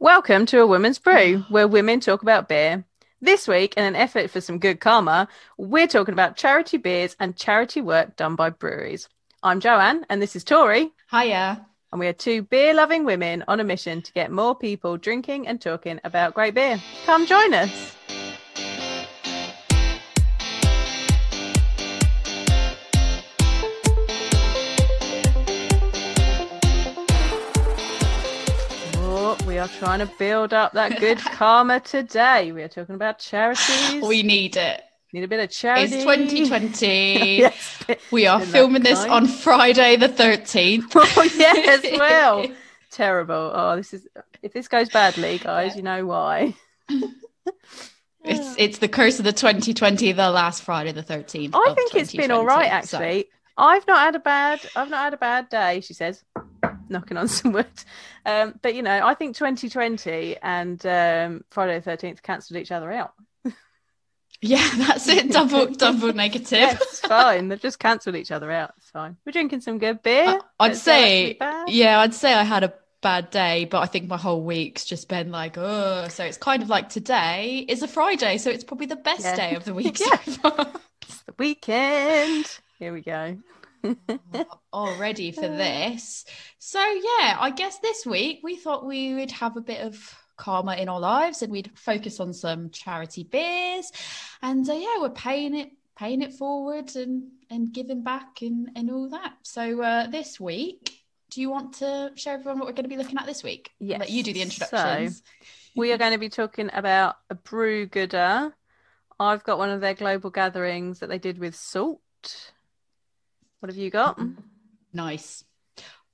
Welcome to A Woman's Brew, where women talk about beer. This week, in an effort for some good karma, we're talking about charity beers and charity work done by breweries. I'm Joanne, and this is Tori, Hiya. and we are two beer loving women on a mission to get more people drinking and talking about great beer. Come join us. Trying to build up that good karma today. We are talking about charities. We need it. need a bit of charity. It's 2020. yes. We are filming this on Friday the 13th. Oh, yes, well. Terrible. Oh, this is if this goes badly, guys, you know why. It's it's the curse of the 2020, the last Friday the 13th. I think it's been all right 2020, so- actually. I've not had a bad I've not had a bad day, she says, knocking on some wood. Um, but you know, I think 2020 and um, Friday the 13th cancelled each other out. Yeah, that's it. Double double negative. Yeah, it's fine. They've just cancelled each other out. It's fine. We're drinking some good beer. I- I'd say, yeah, I'd say I had a bad day, but I think my whole week's just been like, oh, so it's kind of like today is a Friday, so it's probably the best Yeah. day of the week. Yeah. so far. It's the weekend. Here we go. All ready for this. So yeah, I guess this week we thought we would have a bit of karma in our lives and we'd focus on some charity beers. And uh, yeah, we're paying it paying it forward and and giving back and and all that. So uh this week do you want to share everyone what we're going to be looking at this week? Yes. Let you do the So, introductions. we are going to be talking about a Brewgooder. I've got one of their global gatherings that they did with salt. What have you got? Nice.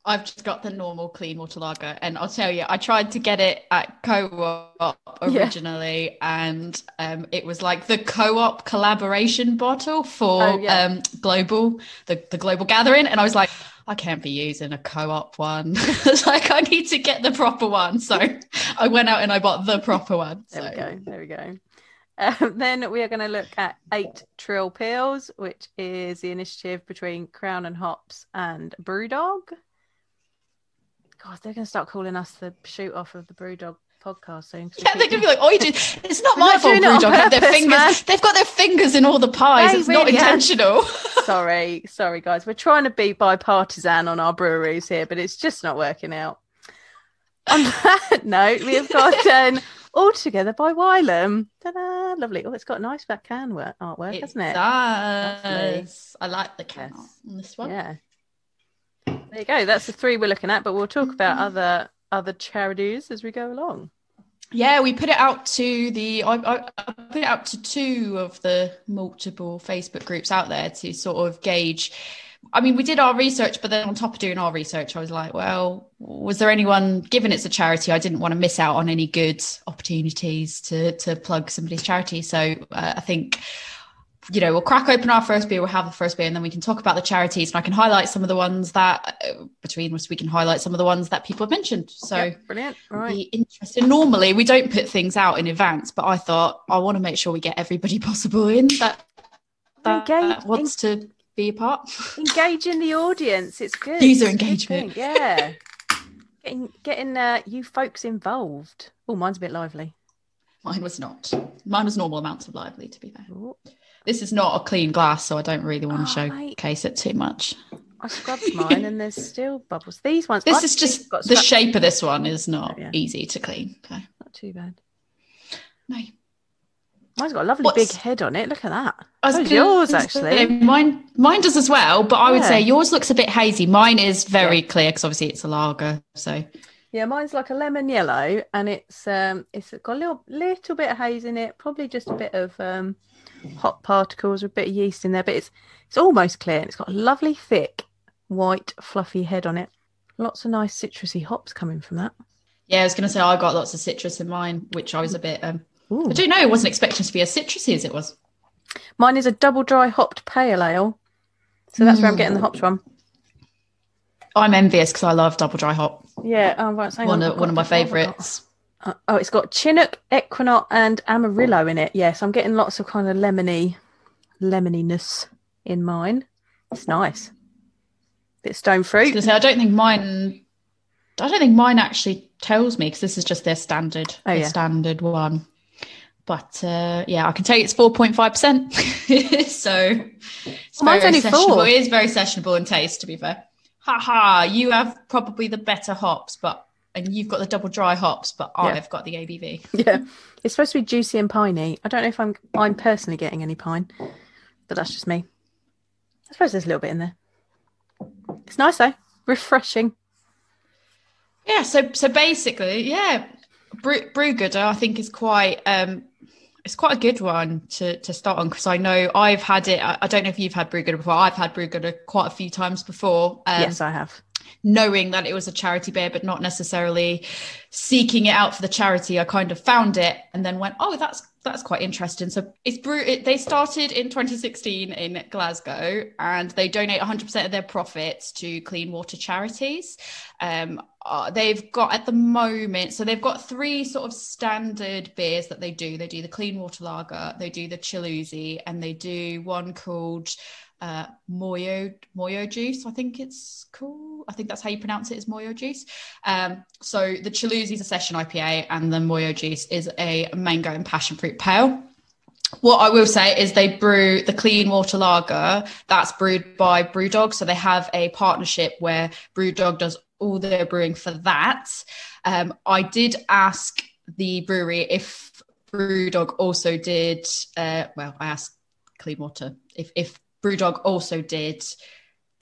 I've just got the normal clean water lager, and I'll tell you, I tried to get it at Co-op Yeah. originally, and um, it was like the Co-op collaboration bottle for Oh, yeah. um, global, the the global gathering, and I was like, I can't be using a Co-op one. it's like I need to get the proper one, so I went out and I bought the proper one. There So we go. There we go. Um, then we are going to look at Eight Trill Pils, which is the initiative between Crown and Hops and Brewdog. God, they're going to start calling us the shoot off of the Brewdog podcast soon. Yeah, they're gonna be like, "Oh, you did. It's not my fault. Brewdog have their fingers. man. They've got their fingers in all the pies. They it's not really have. intentional." sorry, sorry, guys. We're trying to be bipartisan on our breweries here, but it's just not working out. On that note, we have got um, All Together by Wylam. Ta-da! Lovely. Oh, it's got nice back can work, artwork, hasn't it? does. I like the can Yes. on this one. Yeah. There you go. That's the three we're looking at, but we'll talk about mm. other other charities as we go along. Yeah, we put it out to the. I, I, I put it out to two of the multiple Facebook groups out there to sort of gauge. I mean, we did our research, but then on top of doing our research, I was like, well, was there anyone, given it's a charity, I didn't want to miss out on any good opportunities to to plug somebody's charity. So uh, I think, you know, we'll crack open our first beer, we'll have the first beer, and then we can talk about the charities, and I can highlight some of the ones that uh, between us we can highlight some of the ones that people have mentioned. So Yep, brilliant. All right. be interesting. Normally, we don't put things out in advance, but I thought I want to make sure we get everybody possible in that, that Engage- wants to be a part. Engaging the audience. It's good. User It's a good engagement. Yeah. getting getting uh, you folks involved. Oh, mine's a bit lively. Mine was not. Mine was normal amounts of lively, to be fair. Ooh, This is not a clean glass, so I don't really want to Oh, mate. showcase it too much. I scrubbed mine and there's still bubbles. These ones. This I is just the shape of this one is not Oh, yeah. easy to clean. Okay. Not too bad. No. Mine's got a lovely What's- big head on it. Look at that. I was So's yours, say, actually. Mine, mine does as well, but I would Yeah. say yours looks a bit hazy. Mine is very clear because obviously it's a lager. So Yeah, mine's like a lemon yellow, and it's um, it's got a little little bit of haze in it, probably just a bit of um, hop particles, with a bit of yeast in there, but it's it's almost clear, and it's got a lovely thick white fluffy head on it. Lots of nice citrusy hops coming from that. yeah, I was going to say I got lots of citrus in mine, which I was a bit. Um, Ooh. I don't know. I wasn't expecting to be as citrusy as it was. Mine is a double dry hopped pale ale, so that's where I'm getting the Mm. hops from. I'm envious because I love double dry hop. Yeah, oh, right, One on, of one of my got- what have I got? favourites. Uh, oh, it's got Chinook, Equinox, and Amarillo in it. Yes, I'm getting lots of kind of lemony, lemoniness in mine. It's nice. Bit of stone I was fruit. gonna say I don't think mine I don't think mine actually tells me because this is just their standard, Oh, their yeah. standard one. But uh, yeah, I can tell you it's four point five percent. So it's Mine's very only sessionable. four. It is very sessionable in taste, to be fair. Ha ha! You have probably the better hops, but and you've got the double dry hops, but Yeah. I've got the ABV. Yeah, it's supposed to be juicy and piney. I don't know if I'm I'm personally getting any pine, but that's just me. I suppose there's a little bit in there. It's nice though, refreshing. Yeah, so so basically, yeah, Brew, Brewgooder I think is quite um it's quite a good one to to start on because I know I've had it. I, I don't know if you've had Brewgooder before. I've had Brewgooder quite a few times before. Um, yes, I have. knowing that it was a charity beer, but not necessarily seeking it out for the charity. I kind of found it and then went, oh, that's that's quite interesting. So it's. It, they started in 2016 in Glasgow, and they donate 100% of their profits to clean water charities. Um, uh, they've got at the moment, so they've got three sort of standard beers that they do. They do the clean water lager, they do the Chiluzi, and they do one called uh moyo moyo juice i think it's cool i think that's how you pronounce it is moyo juice um so the Chiluzi is a session ipa and the moyo juice is a mango and passion fruit pale what I will say is they brew the clean water lager that's brewed by Brewdog. So they have a partnership where Brewdog does all their brewing for that. Um, I did ask the brewery if Brewdog also did, uh, well, I asked Clean Water if, if Brewdog also did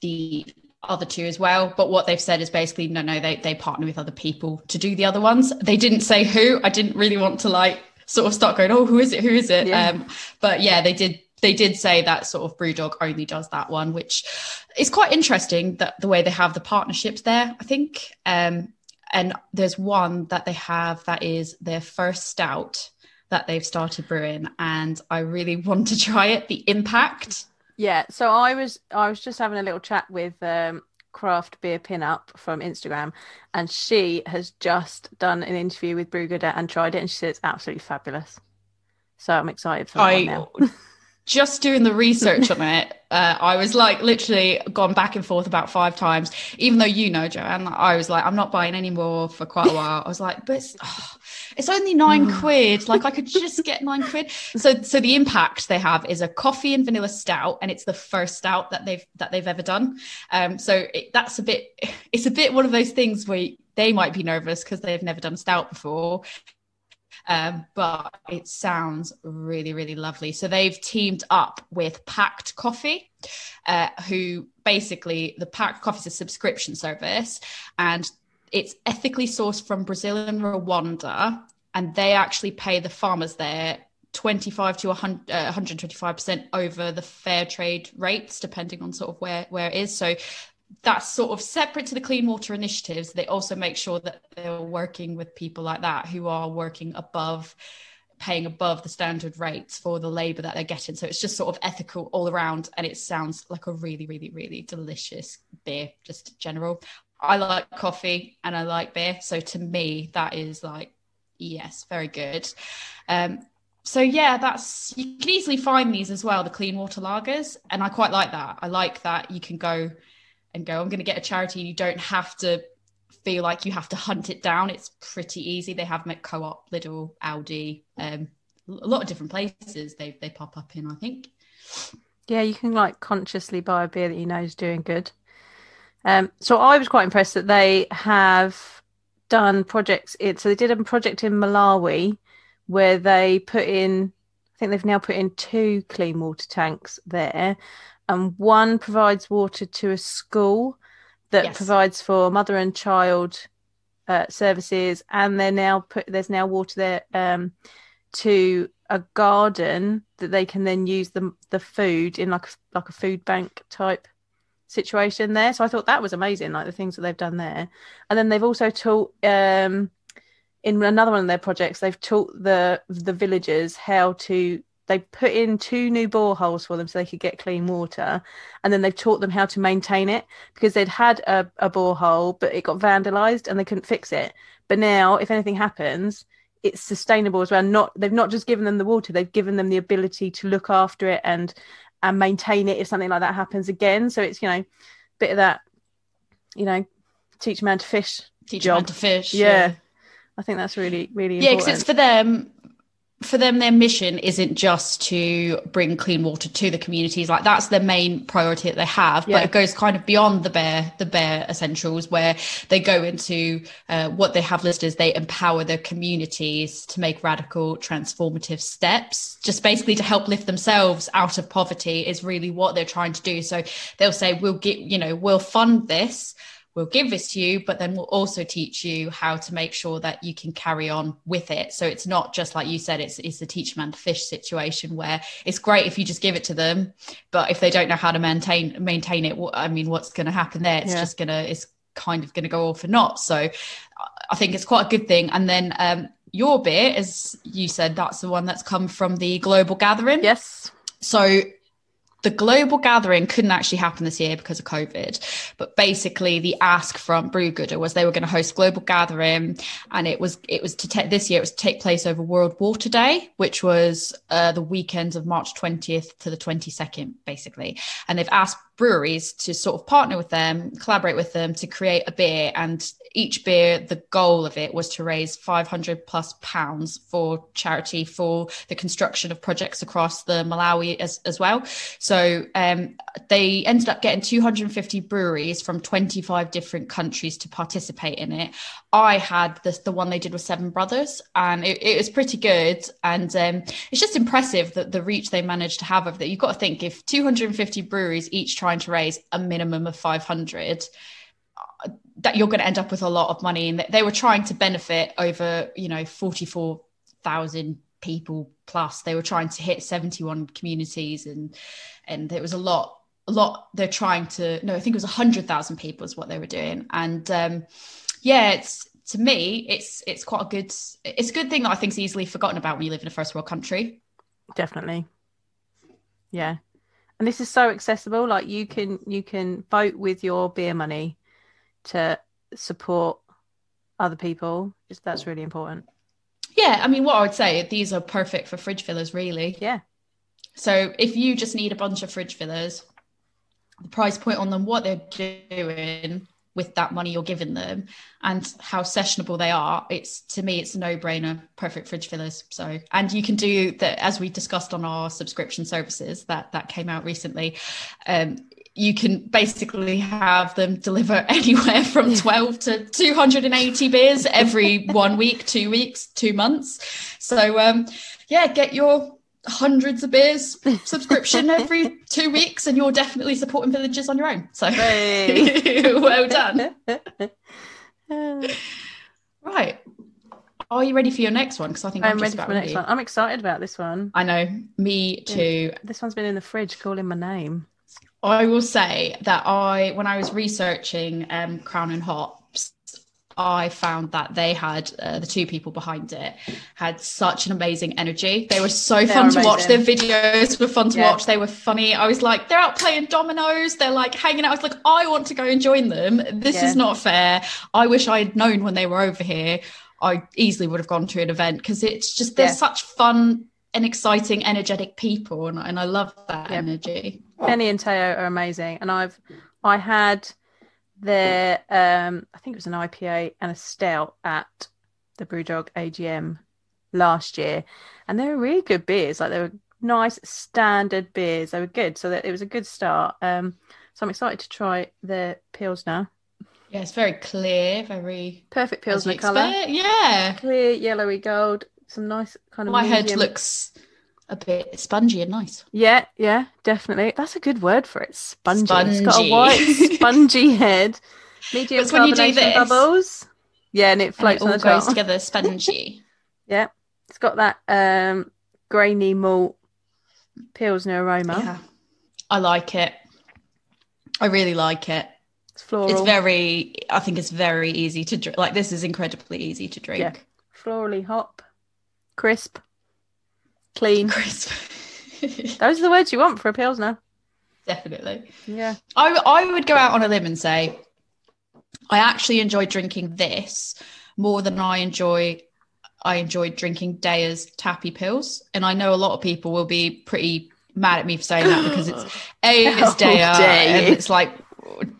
the other two as well. But what they've said is basically, no, no, they, they partner with other people to do the other ones. They didn't say who. I didn't really want to like sort of start going, oh, who is it? Who is it? Yeah. Um, but yeah, they did. They did say that sort of Brewdog only does that one, which is quite interesting that the way they have the partnerships there. I think, um, and there's one that they have that is their first stout that they've started brewing, and I really want to try it. The impact. Yeah, so I was I was just having a little chat with um, Craft Beer Pinup from Instagram, and she has just done an interview with Brewgooder and tried it, and she said it's absolutely fabulous. So I'm excited for that I now. just doing the research on it, uh, I was like literally gone back and forth about five times. Even though you know, Joanne, I was like, I'm not buying any more for quite a while. I was like, but it's, oh, it's only nine quid. Like I could just get nine quid. So, so the impact they have is a coffee and vanilla stout, and it's the first stout that they've that they've ever done. Um, so it, that's a bit. It's a bit one of those things where they might be nervous because they've never done stout before. Um, but it sounds really, really lovely. So they've teamed up with Pact Coffee, uh, who basically the Pact Coffee is a subscription service, and it's ethically sourced from Brazil and Rwanda, and they actually pay the farmers there 25 to 100, uh, 125% over the fair trade rates, depending on sort of where, where it is. So that's sort of separate to the clean water initiatives. They also make sure that they're working with people like that who are working above, paying above the standard rates for the labor that they're getting. So it's just sort of ethical all around. And it sounds like a really, really, really delicious beer, just general. I like coffee and I like beer. So to me, that is like, yes, very good. Um, so yeah, that's you can easily find these as well, the clean water lagers, and I quite like that. I like that you can go and go. I'm going to get a charity. You don't have to feel like you have to hunt it down. It's pretty easy. They have them at Co-op, Lidl, Aldi, um, a lot of different places. They they pop up in. I think. Yeah, you can like consciously buy a beer that you know is doing good. Um, so I was quite impressed that they have done projects. In, so they did a project in Malawi where they put in. I think they've now put in two clean water tanks there, and one provides water to a school that Yes. provides for mother and child uh, services, and they're now put. There's now water there um, to a garden that they can then use the the food in like a, like a food bank type situation there. So I thought that was amazing, like the things that they've done there. And then they've also taught um, in another one of their projects, they've taught the the villagers how to. They put in two new boreholes for them so they could get clean water, and then they've taught them how to maintain it because they'd had a, a borehole, but it got vandalized and they couldn't fix it. But now, if anything happens, it's sustainable as well. Not they've not just given them the water; they've given them the ability to look after it and and maintain it if something like that happens again. So it's you know, a bit of that, you know, teach a man to fish teach them how job. to fish. Yeah. I think that's really, really yeah, because it's for them. For them, their mission isn't just to bring clean water to the communities. Like that's their main priority that they have. Yeah. But it goes kind of beyond the bare the bare essentials, where they go into uh, what they have listed as they empower their communities to make radical, transformative steps. Just basically to help lift themselves out of poverty is really what they're trying to do. So they'll say, "We'll get, you know, we'll fund this." We'll give this to you, but then we'll also teach you how to make sure that you can carry on with it. So it's not just like you said, it's it's a teach man to fish situation where it's great if you just give it to them, but if they don't know how to maintain maintain it, what I mean, what's going to happen there? It's Yeah. just gonna it's kind of going to go all for naught. So I- I think it's quite a good thing. And then um, your bit, as you said, that's the one that's come from the global gathering. yes. So the global gathering couldn't actually happen this year because of COVID. But basically, the ask from Brewgooder was they were going to host global gathering, and it was it was to take this year. It was to take place over World Water Day, which was uh, the weekends of March twentieth to the twenty second, basically. And they've asked breweries to sort of partner with them, collaborate with them to create a beer. And each beer, the goal of it was to raise 500 plus pounds for charity for the construction of projects across the Malawi as, as well. So um, they ended up getting 250 breweries from 25 different countries to participate in it. I had this, the one they did with Seven Brothers, and it, it was pretty good. And um, it's just impressive that the reach they managed to have of that. You've got to think if 250 breweries each trying to raise a minimum of 500 uh, that you're going to end up with a lot of money. And they- they were trying to benefit over you know 44,000 people plus. They were trying to hit 71 communities and and there was a lot a lot. They're trying to no i think it was 100,000 people is what they were doing. And um yeah it's to me it's it's quite a good it's a good thing that i think is easily forgotten about when you live in a first world country. Definitely. Yeah and this is so accessible like you can you can vote with your beer money to support other people. Just- that's really important. Yeah i mean what i would say these are perfect for fridge fillers really. Yeah. So if you just need a bunch of fridge fillers, the price point on them, what they're doing with that money you're giving them, and how sessionable they are, it's to me it's a no-brainer. Perfect fridge fillers. So and you can do that as we discussed on our subscription services that that came out recently. Um, you can basically have them deliver anywhere from 12 to 280 beers every one week, two weeks, two months. So um, yeah, get your hundreds of beers subscription every two weeks and you're definitely supporting villages on your own. So Hey. well done. Right. Are you ready for your next one? Because i think i'm, i'm ready for the next ready. one. I'm excited about this one. I know. Me too. This one's been in the fridge calling my name. I will say that I, when I was researching um, Crown and Hops, I found that they had uh, the two people behind it had such an amazing energy. They were so They fun are to watch. Their videos were fun to Yeah. watch. They were funny. I was like, they're out playing dominoes. They're like hanging out. I was like, I want to go and join them. This Yeah. is not fair. I wish I had known when they were over here. I easily would have gone to an event because it's just they're Yeah. such fun and exciting, energetic people, and, and I love that Yeah. energy. Beny and Teo are amazing, and I've I had their um I think it was an IPA and a stout at the Brewdog AGM last year, and they were really good beers. Like they were nice standard beers. They were good, so that it was a good start. Um, so I'm excited to try their pilsner. Yeah, it's very clear, very Perfect pilsner color. Yeah, clear yellowy gold. Some nice kind of my head looks a bit spongy and nice. Yeah, yeah, definitely. That's a good word for it. Spongy. It's got a white, spongy head. Medium when you do this- bubbles. Yeah, and it And floats it on all the goes top. together spongy. Yeah, it's got that um grainy malt pilsner aroma. yeah, I like it. I really like it. It's floral. It's very. I think it's very easy to drink. Like this is incredibly easy to drink. Yeah. florally hop, crisp, clean. Crisp. Those are the words you want for a pilsner. Definitely. Yeah, I I would go out on a limb and say I actually enjoy drinking this more than I enjoy I enjoyed drinking Deya's tappy pills. And I know a lot of people will be pretty mad at me for saying that because it's A it's Deya dare and it's like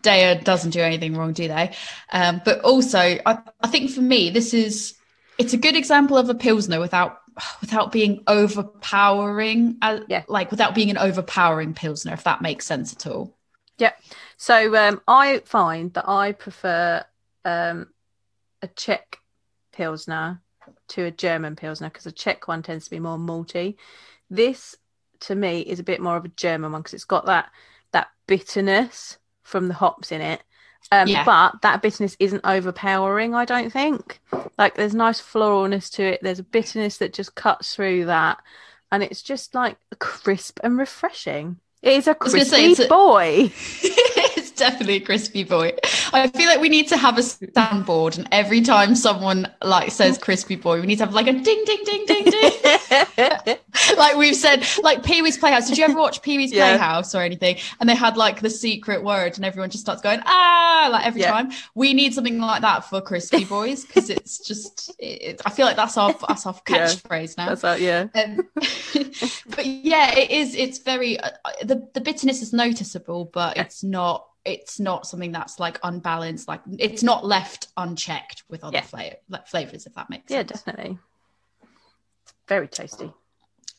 Deya doesn't do anything wrong, do they? Um, but also, I, I think for me, this is it's a good example of a pilsner without without being overpowering, uh, Yeah. like without being an overpowering pilsner, if that makes sense at all. Yeah. So um, I find that I prefer um, a Czech Pilsner to a German Pilsner because a Czech one tends to be more malty. This, to me, is a bit more of a German one because it's got that that bitterness from the hops in it. Um, Yeah. But that bitterness isn't overpowering, I don't think. Like there's nice floralness to it. There's a bitterness that just cuts through that. And it's just like crisp and refreshing. It is a gonna say, crispy it's a- boy. it's definitely a crispy boy. I feel like we need to have a soundboard, and every time someone like says crispy boy, we need to have like a ding, ding, ding, ding, ding. like we've said, like Pee Wee's Playhouse. Did you ever watch Pee Wee's Yeah. Playhouse or anything? And they had like the secret word, and everyone just starts going ah, like every Yeah. time. We need something like that for crispy boys because it's just. It, I feel like that's our that's our Yeah. catchphrase now. That's like, yeah. Um, but yeah, it is. It's very uh, the the bitterness is noticeable, but it's not. It's not something that's like unbalanced. Like it's not left unchecked with other Yeah. flavor, like flavors, if that makes sense. Yeah, definitely. It's very tasty.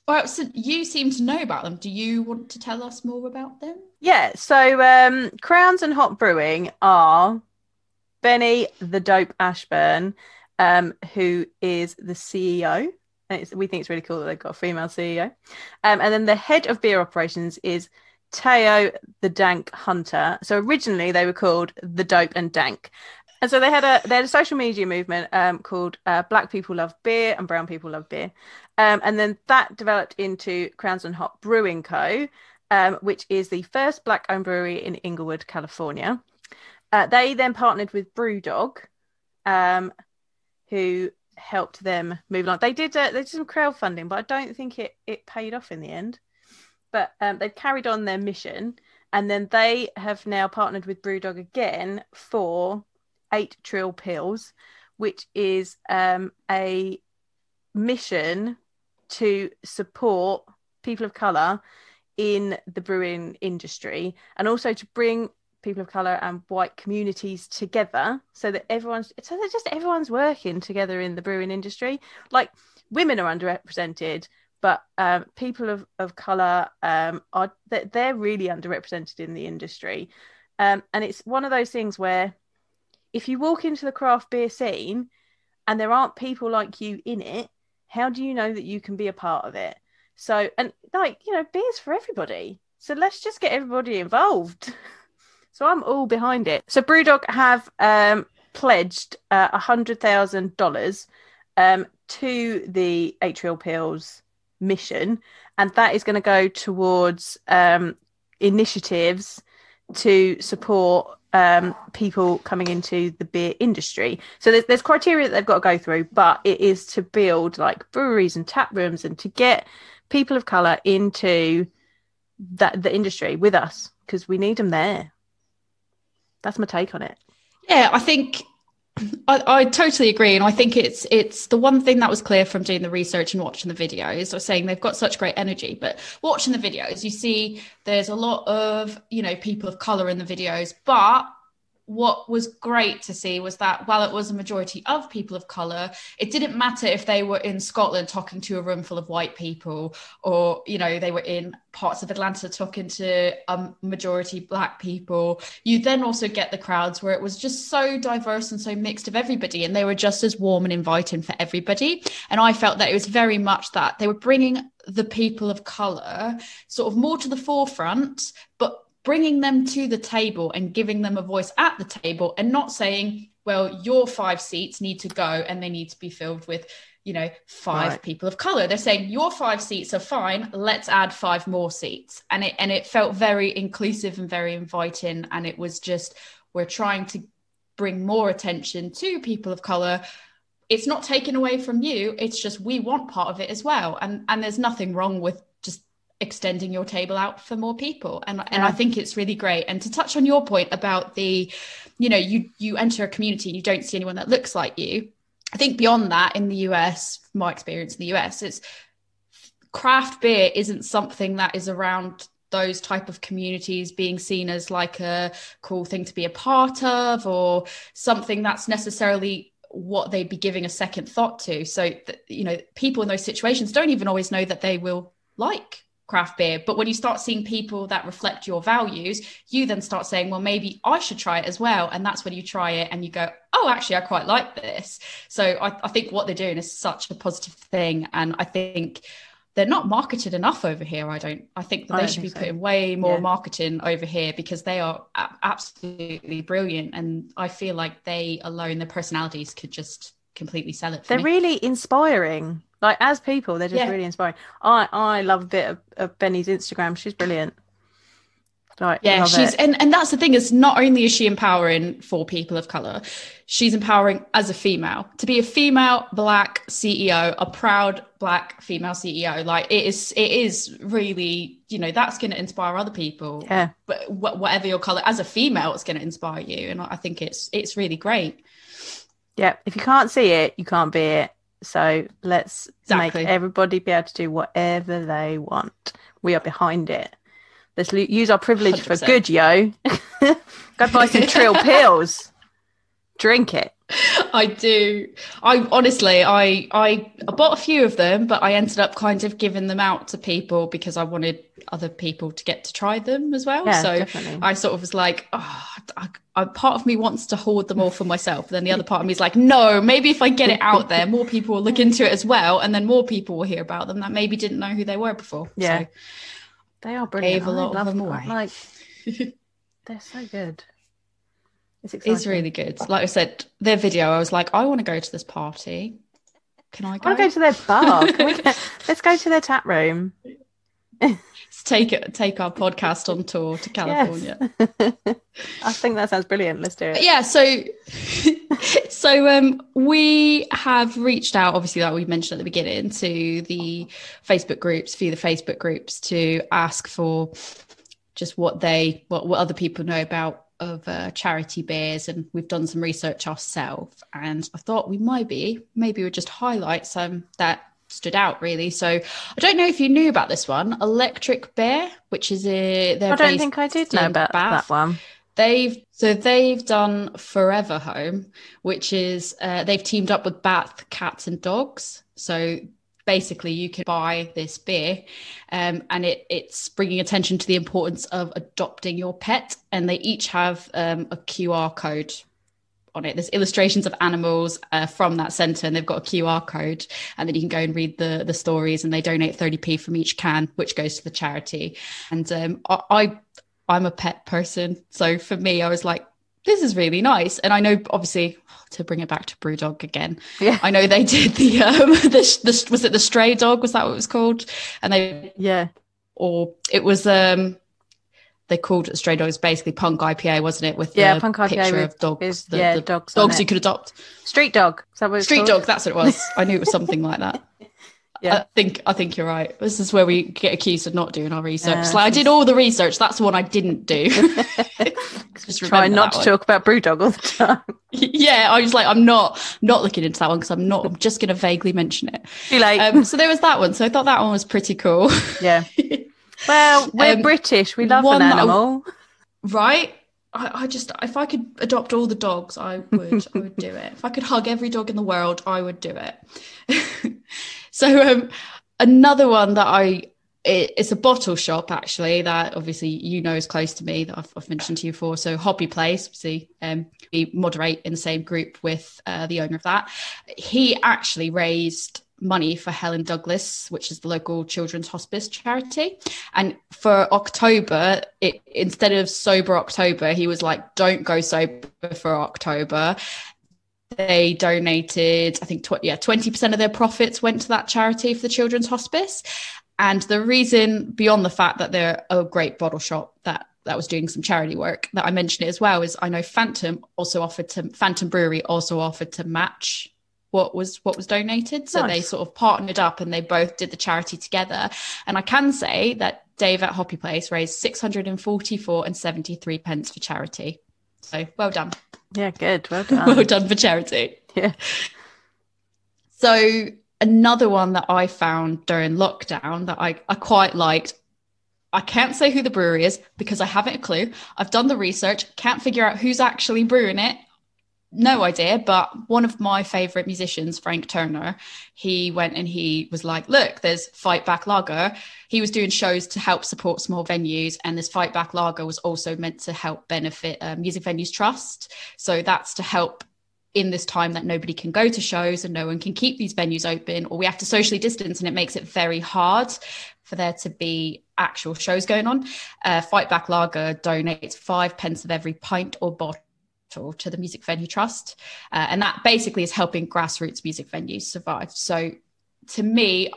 Well, so you seem to know about them. Do you want to tell us more about them? Yeah, so um Crown and Hops Brewing are Beny the Dope Ashburn, um, who is the CEO. And it's, we think it's really cool that they've got a female CEO. Um, and then the head of beer operations is Teo the Dank Hunter. So originally they were called the Dope and Dank. And so they had a they had a social media movement um, called uh, Black People Love Beer and Brown People Love Beer. Um, and then that developed into Crown and Hops Brewing Co um, which is the first black owned brewery in Inglewood, California. Uh, they then partnered with Brewdog, um, who helped them move along. They did uh, they did some crowdfunding, but I don't think it it paid off in the end. But um, they've carried on their mission, and then they have now partnered with Brewdog again for Eight Trill Pils, which is um, a mission to support people of color in the brewing industry and also to bring people of color and white communities together so that everyone's so that just everyone's working together in the brewing industry. Like women are underrepresented but um, people of, of color um, are they're, really underrepresented in the industry um, and it's one of those things where if you walk into the craft beer scene and there aren't people like you in it how do you know that you can be a part of it so, and like, you know, beer's for everybody. So let's just get everybody involved. So I'm all behind it. So Brewdog have um, pledged uh, a hundred thousand dollars um, to the Eight Trill Pils mission, and that is going to go towards um, initiatives to support um, people coming into the beer industry. So there's, there's criteria that they've got to go through, but it is to build like breweries and tap rooms and to get people of color into that the industry with us because we need them there. That's my take on it. Yeah, I think I, I totally agree, and I think it's it's the one thing that was clear from doing the research and watching the videos. Was saying they've got such great energy, but watching the videos, you see there's a lot of you know people of color in the videos, but what was great to see was that while it was a majority of people of color it didn't matter if they were in scotland talking to a room full of white people or you know they were in parts of atlanta talking to a majority black people. You then also get the crowds where it was just so diverse and so mixed of everybody and they were just as warm and inviting for everybody. And i felt that it was very much that they were bringing the people of color sort of more to the forefront but bringing them to the table and giving them a voice at the table and not saying well your five seats need to go and they need to be filled with you know five Right. people of color. They're saying your five seats are fine. Let's add five more seats. And it and it felt very inclusive and very inviting. And it was just we're trying to bring more attention to people of color. It's not taken away from you. It's just we want part of it as well. And and there's nothing wrong with extending your table out for more people. And and I think it's really great. And to touch on your point about the you know you you enter a community and you don't see anyone that looks like you I think beyond that in the US my experience in the US it's craft beer isn't something that is around those type of communities being seen as like a cool thing to be a part of or something that's necessarily what they'd be giving a second thought to. So that, you know people in those situations don't even always know that they will like craft beer but when you start seeing people that reflect your values you then start saying well maybe i should try it as well and that's when you try it and you go oh actually i quite like this so i, I think what they're doing is such a positive thing and i think they're not marketed enough over here. I don't. I think that they should be so. putting way more yeah. marketing over here because they are absolutely brilliant, and I feel like they alone, their personalities could just completely sell it. they're me. really inspiring. Like as people, they're just yeah. really inspiring. I I love a bit of, of Beny's Instagram. She's brilliant. Right, yeah, she's it. and and that's the thing is not only is she empowering for people of color, she's empowering as a female to be a female black CEO, a proud black female CEO. Like it is, it is really, you know, that's going to inspire other people. Yeah. But wh- whatever your color, as a female, it's going to inspire you, and I think it's it's really great. Yeah, if you can't see it, you can't be it. So let's exactly. make everybody be able to do whatever they want. We are behind it. Let's use our privilege 100%. for good, yo. Go buy some trill pills. Drink it. I do. I honestly, I, I I bought a few of them, but I ended up kind of giving them out to people because I wanted other people to get to try them as well. Yeah, so definitely. I sort of was like, oh, I, I, part of me wants to hoard them all for myself. Then the other part of me is like, no, maybe if I get it out there, more people will look into it as well, and then more people will hear about them that maybe didn't know who they were before. Yeah. So, they are brilliant. Gave a lot of them away. Like they're so good. It's exciting. It's really good. Like I said, their video, I was like, I want to go to this party. Can I go? I want to go to their bar. Can we go? Let's go to their tap room. Let's take it, take our podcast on tour to California. Yes. I think that sounds brilliant. Let's do it. But yeah. So, so um, we have reached out, obviously, like we mentioned at the beginning, to the Facebook groups, via the Facebook groups, to ask for just what they, what, what other people know about of uh, charity beers and we've done some research ourselves. And i thought we might be maybe we'd just highlight some that stood out really. So i don't know if you knew about this one electric bear which is a i don't think i did know about Bath. that one. They've so they've done forever home which is uh, they've teamed up with bath cats and dogs. So basically you can buy this beer um, and it, it's bringing attention to the importance of adopting your pet and they each have um, a qr code on it. There's illustrations of animals uh, from that center and they've got a qr code and then you can go and read the the stories and they donate 30p from each can which goes to the charity. And um, I, I i'm a pet person so for me i was like this is really nice. And I know, obviously, to bring it back to Brewdog again, yeah. I know they did the um, the, the was it the Stray Dog? Was that what it was called? And they yeah, or it was um they called it Stray Dogs basically punk IPA, wasn't it? With yeah, the punk picture IPA of dogs, is, the, yeah, the dogs, dogs you could adopt. Street dog, Street called? dog, that's what it was. I knew it was something like that. yeah. I think I think you're right. This is where we get accused of not doing our research. Yeah, like I did all the research. That's the one I didn't do. Just try not to one. talk about BrewDog all the time. yeah, I was like, I'm not not looking into that one because I'm not. I'm just going to vaguely mention it. Too late. Um, so there was that one. So I thought that one was pretty cool. Yeah. Well, we're um, British. We love an animal, right? I, I, just if I could adopt all the dogs, I would. I would do it. If I could hug every dog in the world, I would do it. So um, another one that I it, it's a bottle shop actually that obviously you know is close to me that I've, I've mentioned to you before. So Hoppy Place, see, um, we moderate in the same group with uh, the owner of that. He actually raised money for Helen Douglas, which is the local children's hospice charity. And for October, it, instead of sober October, he was like, "Don't go sober for October." They donated, I think, tw- yeah, 20% of their profits went to that charity for the Children's Hospice. And the reason, beyond the fact that they're a great bottle shop that that was doing some charity work, that I mentioned it as well, is I know Phantom also offered to Phantom Brewery also offered to match what was what was donated. So nice. they sort of partnered up and they both did the charity together. And I can say that Dave at Hoppy Place raised 644 and 73 pence for charity. So well done. Yeah, good. Well done. well done for charity. Yeah. So another one that I found during lockdown that I, I quite liked. I can't say who the brewery is because I haven't a clue. I've done the research, can't figure out who's actually brewing it. No idea, but one of my favorite musicians, Frank Turner, he went and he was like, Look, there's Fight Back Lager. He was doing shows to help support small venues, and this Fight Back Lager was also meant to help benefit uh, Music Venues Trust. So that's to help in this time that nobody can go to shows and no one can keep these venues open, or we have to socially distance, and it makes it very hard for there to be actual shows going on. Uh, Fight Back Lager donates five pence of every pint or bottle to the Music Venue Trust. Uh, and that basically is helping grassroots music venues survive. So to me,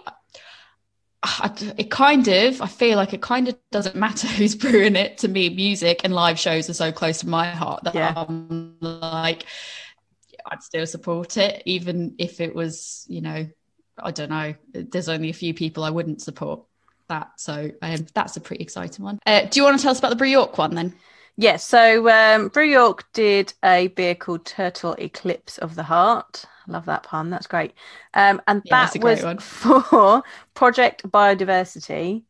it kind of, I feel like it kind of doesn't matter who's brewing it. To me, music and live shows are so close to my heart that yeah. I'm like, I'd still support it, even if it was, you know, I don't know. There's only a few people I wouldn't support that. So um, that's a pretty exciting one. Uh, do you want to tell us about the Brew York one then? Yes. So um, Brew York did a beer called Turtle Eclipse of the Heart. Love that pun. That's great. Um, and yeah, that was one. for Project Biodiversity.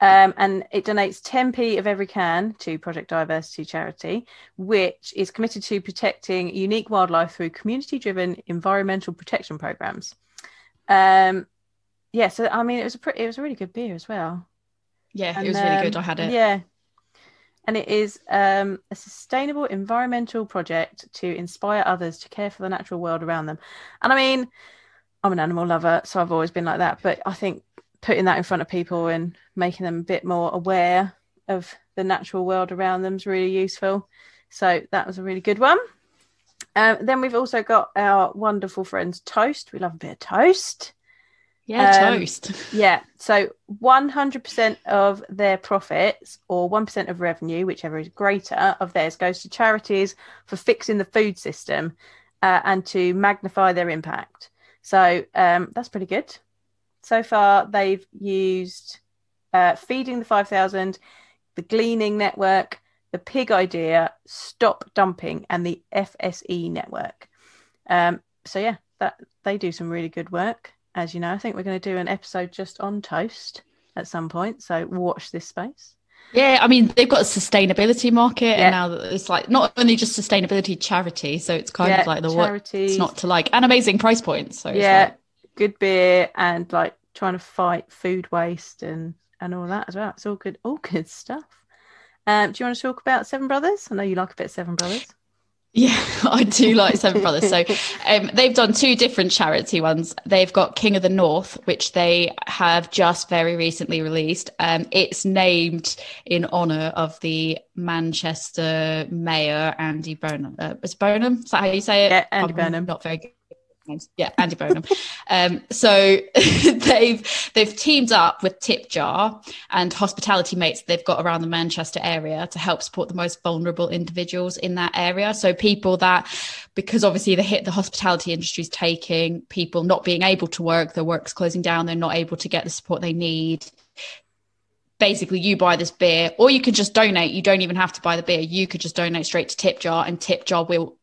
Um, and it donates 10p of every can to Project Diversity charity, which is committed to protecting unique wildlife through community driven environmental protection programs. Um, yeah, so I mean, it was a pretty, it was a really good beer as well. Yeah, and, it was really good. I had it. Yeah, and it is um, a sustainable environmental project to inspire others to care for the natural world around them. And I mean, I'm an animal lover, so I've always been like that. But I think putting that in front of people and making them a bit more aware of the natural world around them is really useful. So that was a really good one. Um, then we've also got our wonderful friends Toast. We love a bit of toast. Yeah, um, toast. Yeah. So 100% of their profits or 1% of revenue, whichever is greater of theirs, goes to charities for fixing the food system uh, and to magnify their impact. So um, that's pretty good. So far, they've used uh, Feeding the 5000, the Gleaning Network, the Pig Idea, Stop Dumping, and the FSE Network. Um, so, yeah, that they do some really good work as you know. I think we're going to do an episode just on toast at some point. So watch this space. Yeah, I mean they've got a sustainability market, yeah. and now it's like not only just sustainability charity, so it's kind yeah, of like the what it's not to like an amazing price point. So yeah, like... good beer and like trying to fight food waste and and all that as well. It's all good, all good stuff. Um, do you want to talk about Seven Brothers? I know you like a bit of Seven Brothers. Yeah, I do like Seven Brothers. So um, they've done two different charity ones. They've got King of the North, which they have just very recently released. Um, it's named in honour of the Manchester Mayor Andy Burnham. Uh, is Burnham? Is that how you say it? Yeah, Andy I'm Burnham. Not very good yeah, Andy Bonham. um, so they've they've teamed up with Tip Jar and hospitality mates they've got around the Manchester area to help support the most vulnerable individuals in that area. So people that, because obviously the hit the hospitality industry is taking, people not being able to work, their work's closing down, they're not able to get the support they need basically you buy this beer or you can just donate you don't even have to buy the beer you could just donate straight to tip jar and tip jar will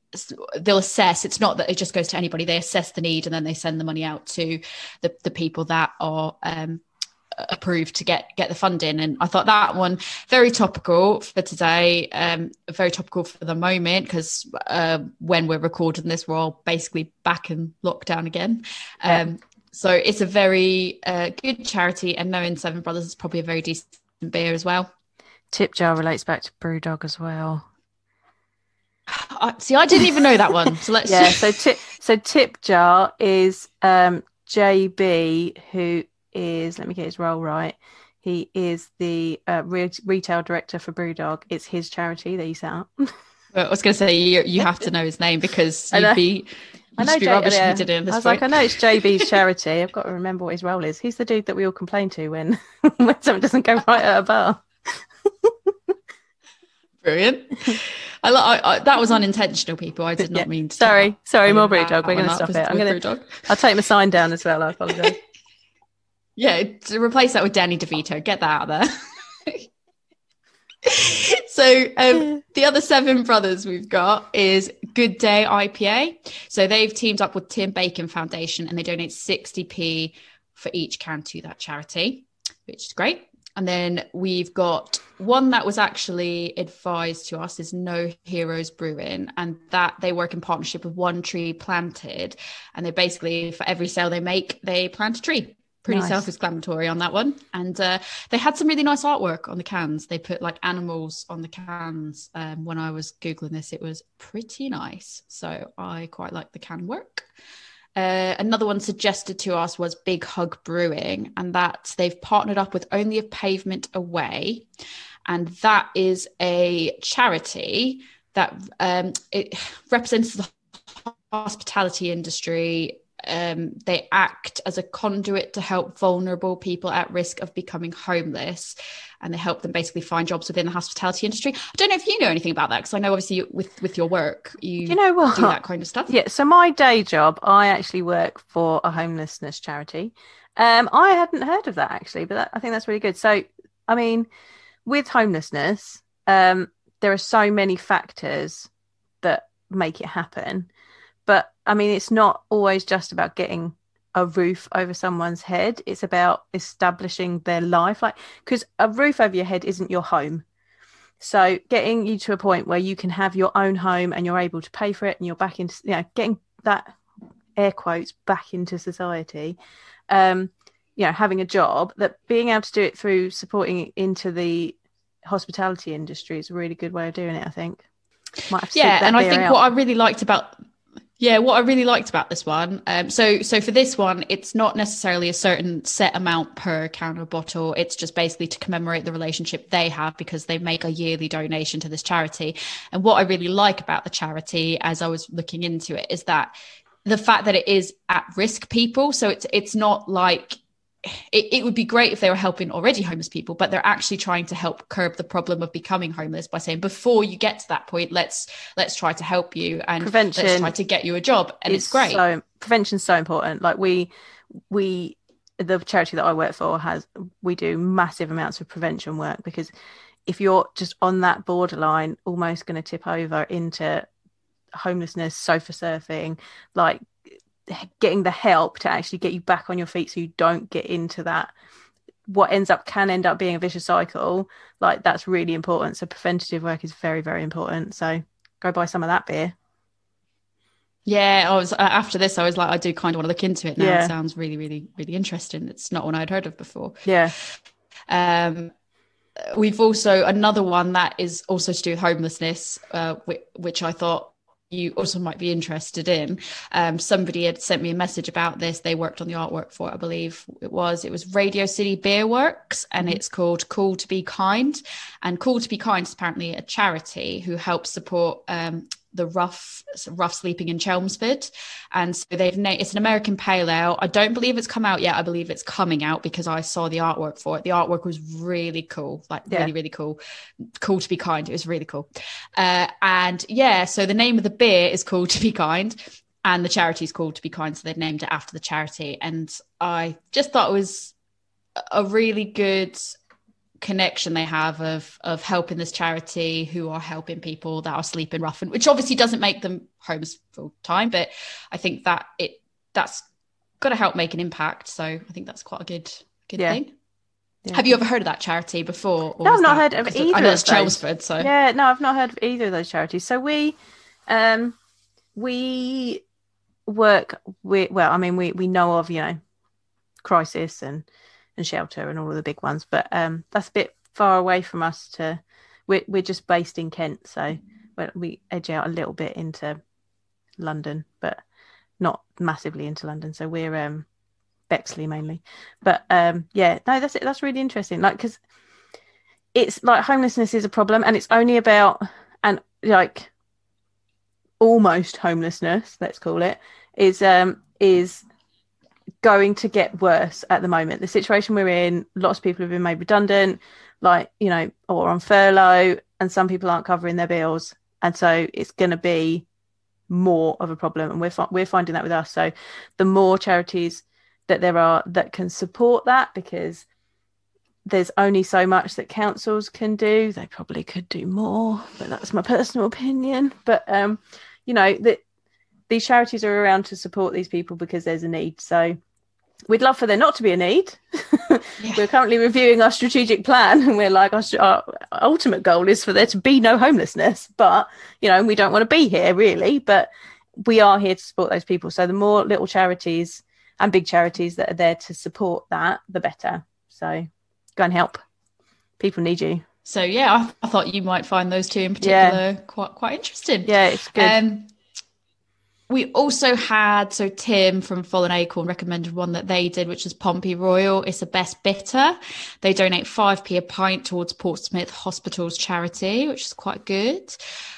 they'll assess it's not that it just goes to anybody they assess the need and then they send the money out to the, the people that are um, approved to get get the funding. And i thought that one very topical for today um very topical for the moment because uh, when we're recording this we're all basically back in lockdown again. Um yeah. so it's a very uh, good charity and knowing seven brothers is probably a very decent beer as well. Tip jar relates back to brewdog as well see, I didn't even know that one. So let's yeah. So tip so tip jar is um, JB, who is let me get his role right. He is the uh, re- retail director for Brewdog. It's his charity that he set up. well, I was going to say you you have to know his name because you'd be. I know, J- yeah. I was point. like, I know it's JB's charity. I've got to remember what his role is. He's the dude that we all complain to when when something doesn't go right at a bar. Brilliant. I, I, I, that was unintentional, people. I did not yeah. mean to. Sorry, sorry, more brew dog. We're going to stop it. I'm going to. I'll take my sign down as well. I apologize. yeah, to replace that with Danny DeVito. Get that out there. so um, the other seven brothers we've got is Good Day IPA. So they've teamed up with Tim Bacon Foundation and they donate 60p for each can to that charity, which is great. And then we've got one that was actually advised to us is No Heroes Brewing, and that they work in partnership with One Tree Planted. And they basically, for every sale they make, they plant a tree. Pretty nice. self explanatory on that one. And uh, they had some really nice artwork on the cans. They put like animals on the cans. Um, when I was Googling this, it was pretty nice. So I quite like the can work. Uh, another one suggested to us was Big Hug Brewing, and that they've partnered up with Only a Pavement Away, and that is a charity that um, it represents the hospitality industry um, they act as a conduit to help vulnerable people at risk of becoming homeless and they help them basically find jobs within the hospitality industry. I don't know if you know anything about that because i know obviously with with your work you, you know what? do that kind of stuff. Yeah so my day job i actually work for a homelessness charity. Um i hadn't heard of that actually but that, i think that's really good. So i mean with homelessness um there are so many factors that make it happen but I mean, it's not always just about getting a roof over someone's head. It's about establishing their life. Like, because a roof over your head isn't your home. So getting you to a point where you can have your own home and you're able to pay for it and you're back into, you know, getting that air quotes back into society. Um, you know, having a job that being able to do it through supporting into the hospitality industry is a really good way of doing it, I think. yeah, and I think out. what I really liked about yeah, what I really liked about this one, um, so so for this one, it's not necessarily a certain set amount per can or bottle. It's just basically to commemorate the relationship they have because they make a yearly donation to this charity. And what I really like about the charity, as I was looking into it, is that the fact that it is at risk people. So it's it's not like it, it, would be great if they were helping already homeless people, but they're actually trying to help curb the problem of becoming homeless by saying, before you get to that point, let's let's try to help you and prevention let's try to get you a job. And it's great. So prevention's so important. Like we we the charity that I work for has we do massive amounts of prevention work because if you're just on that borderline, almost going to tip over into homelessness, sofa surfing, like getting the help to actually get you back on your feet so you don't get into that. What ends up can end up being a vicious cycle like that's really important. So preventative work is very very important. So go buy some of that beer. Yeah i was uh, after this i was like i do kind of want to look into it now. Yeah. it sounds really really really interesting. It's not one i'd heard of before. Yeah. Um we've also another one that is also to do with homelessness uh, which, which i thought you also might be interested in. Um, somebody had sent me a message about this. They worked on the artwork for it, I believe it was. It was Radio City Beer Works, and mm-hmm. it's called Cool to Be Kind. And Cool to Be Kind is apparently a charity who helps support um, the rough rough sleeping in Chelmsford, and so they've named it's an American pale ale. I don't believe it's come out yet. I believe it's coming out because I saw the artwork for it. The artwork was really cool, like yeah. really really cool. Cool to be kind. It was really cool, uh, and yeah. So the name of the beer is called To Be Kind, and the charity is called To Be Kind. So they've named it after the charity, and I just thought it was a really good connection they have of of helping this charity who are helping people that are sleeping rough and which obviously doesn't make them homes full time but i think that it that's got to help make an impact so i think that's quite a good good yeah. thing yeah. Have you ever heard of that charity before? no, I've not that, heard of either. I know it's Chelmsford, so yeah, no, I've not heard of either of those charities. So we, um, we work with. Well, I mean, we we know of you know, crisis and and shelter and all of the big ones. But um, that's a bit far away from us. To we're we're just based in Kent, so we edge out a little bit into London, but not massively into London. So we're um, Bexley mainly. But um, yeah, no, that's it. That's really interesting. Like because it's like homelessness is a problem, and it's only about and like almost homelessness, let's call it, is um is going to get worse at the moment. The situation we're in, lots of people have been made redundant, like, you know, or on furlough, and some people aren't covering their bills. And so it's going to be more of a problem. And we're, we're finding that with us. So the more charities that there are that can support that, because there's only so much that councils can do. They probably could do more, but that's my personal opinion. But, um, you know, that these charities are around to support these people because there's a need. So we'd love for there not to be a need. yeah. We're currently reviewing our strategic plan, and we're like, our, our, ultimate goal is for there to be no homelessness. But you know, we don't want to be here really, but we are here to support those people. So the more little charities and big charities that are there to support that, the better. So go and help. People need you. So yeah, I, I thought you might find those two in particular yeah. quite quite interesting. Yeah, it's good. Um, we also had so Tim from Fallen Acorn recommended one that they did, which is Pompey Royal. It's the best bitter. They donate five p a pint towards Portsmouth Hospitals charity, which is quite good.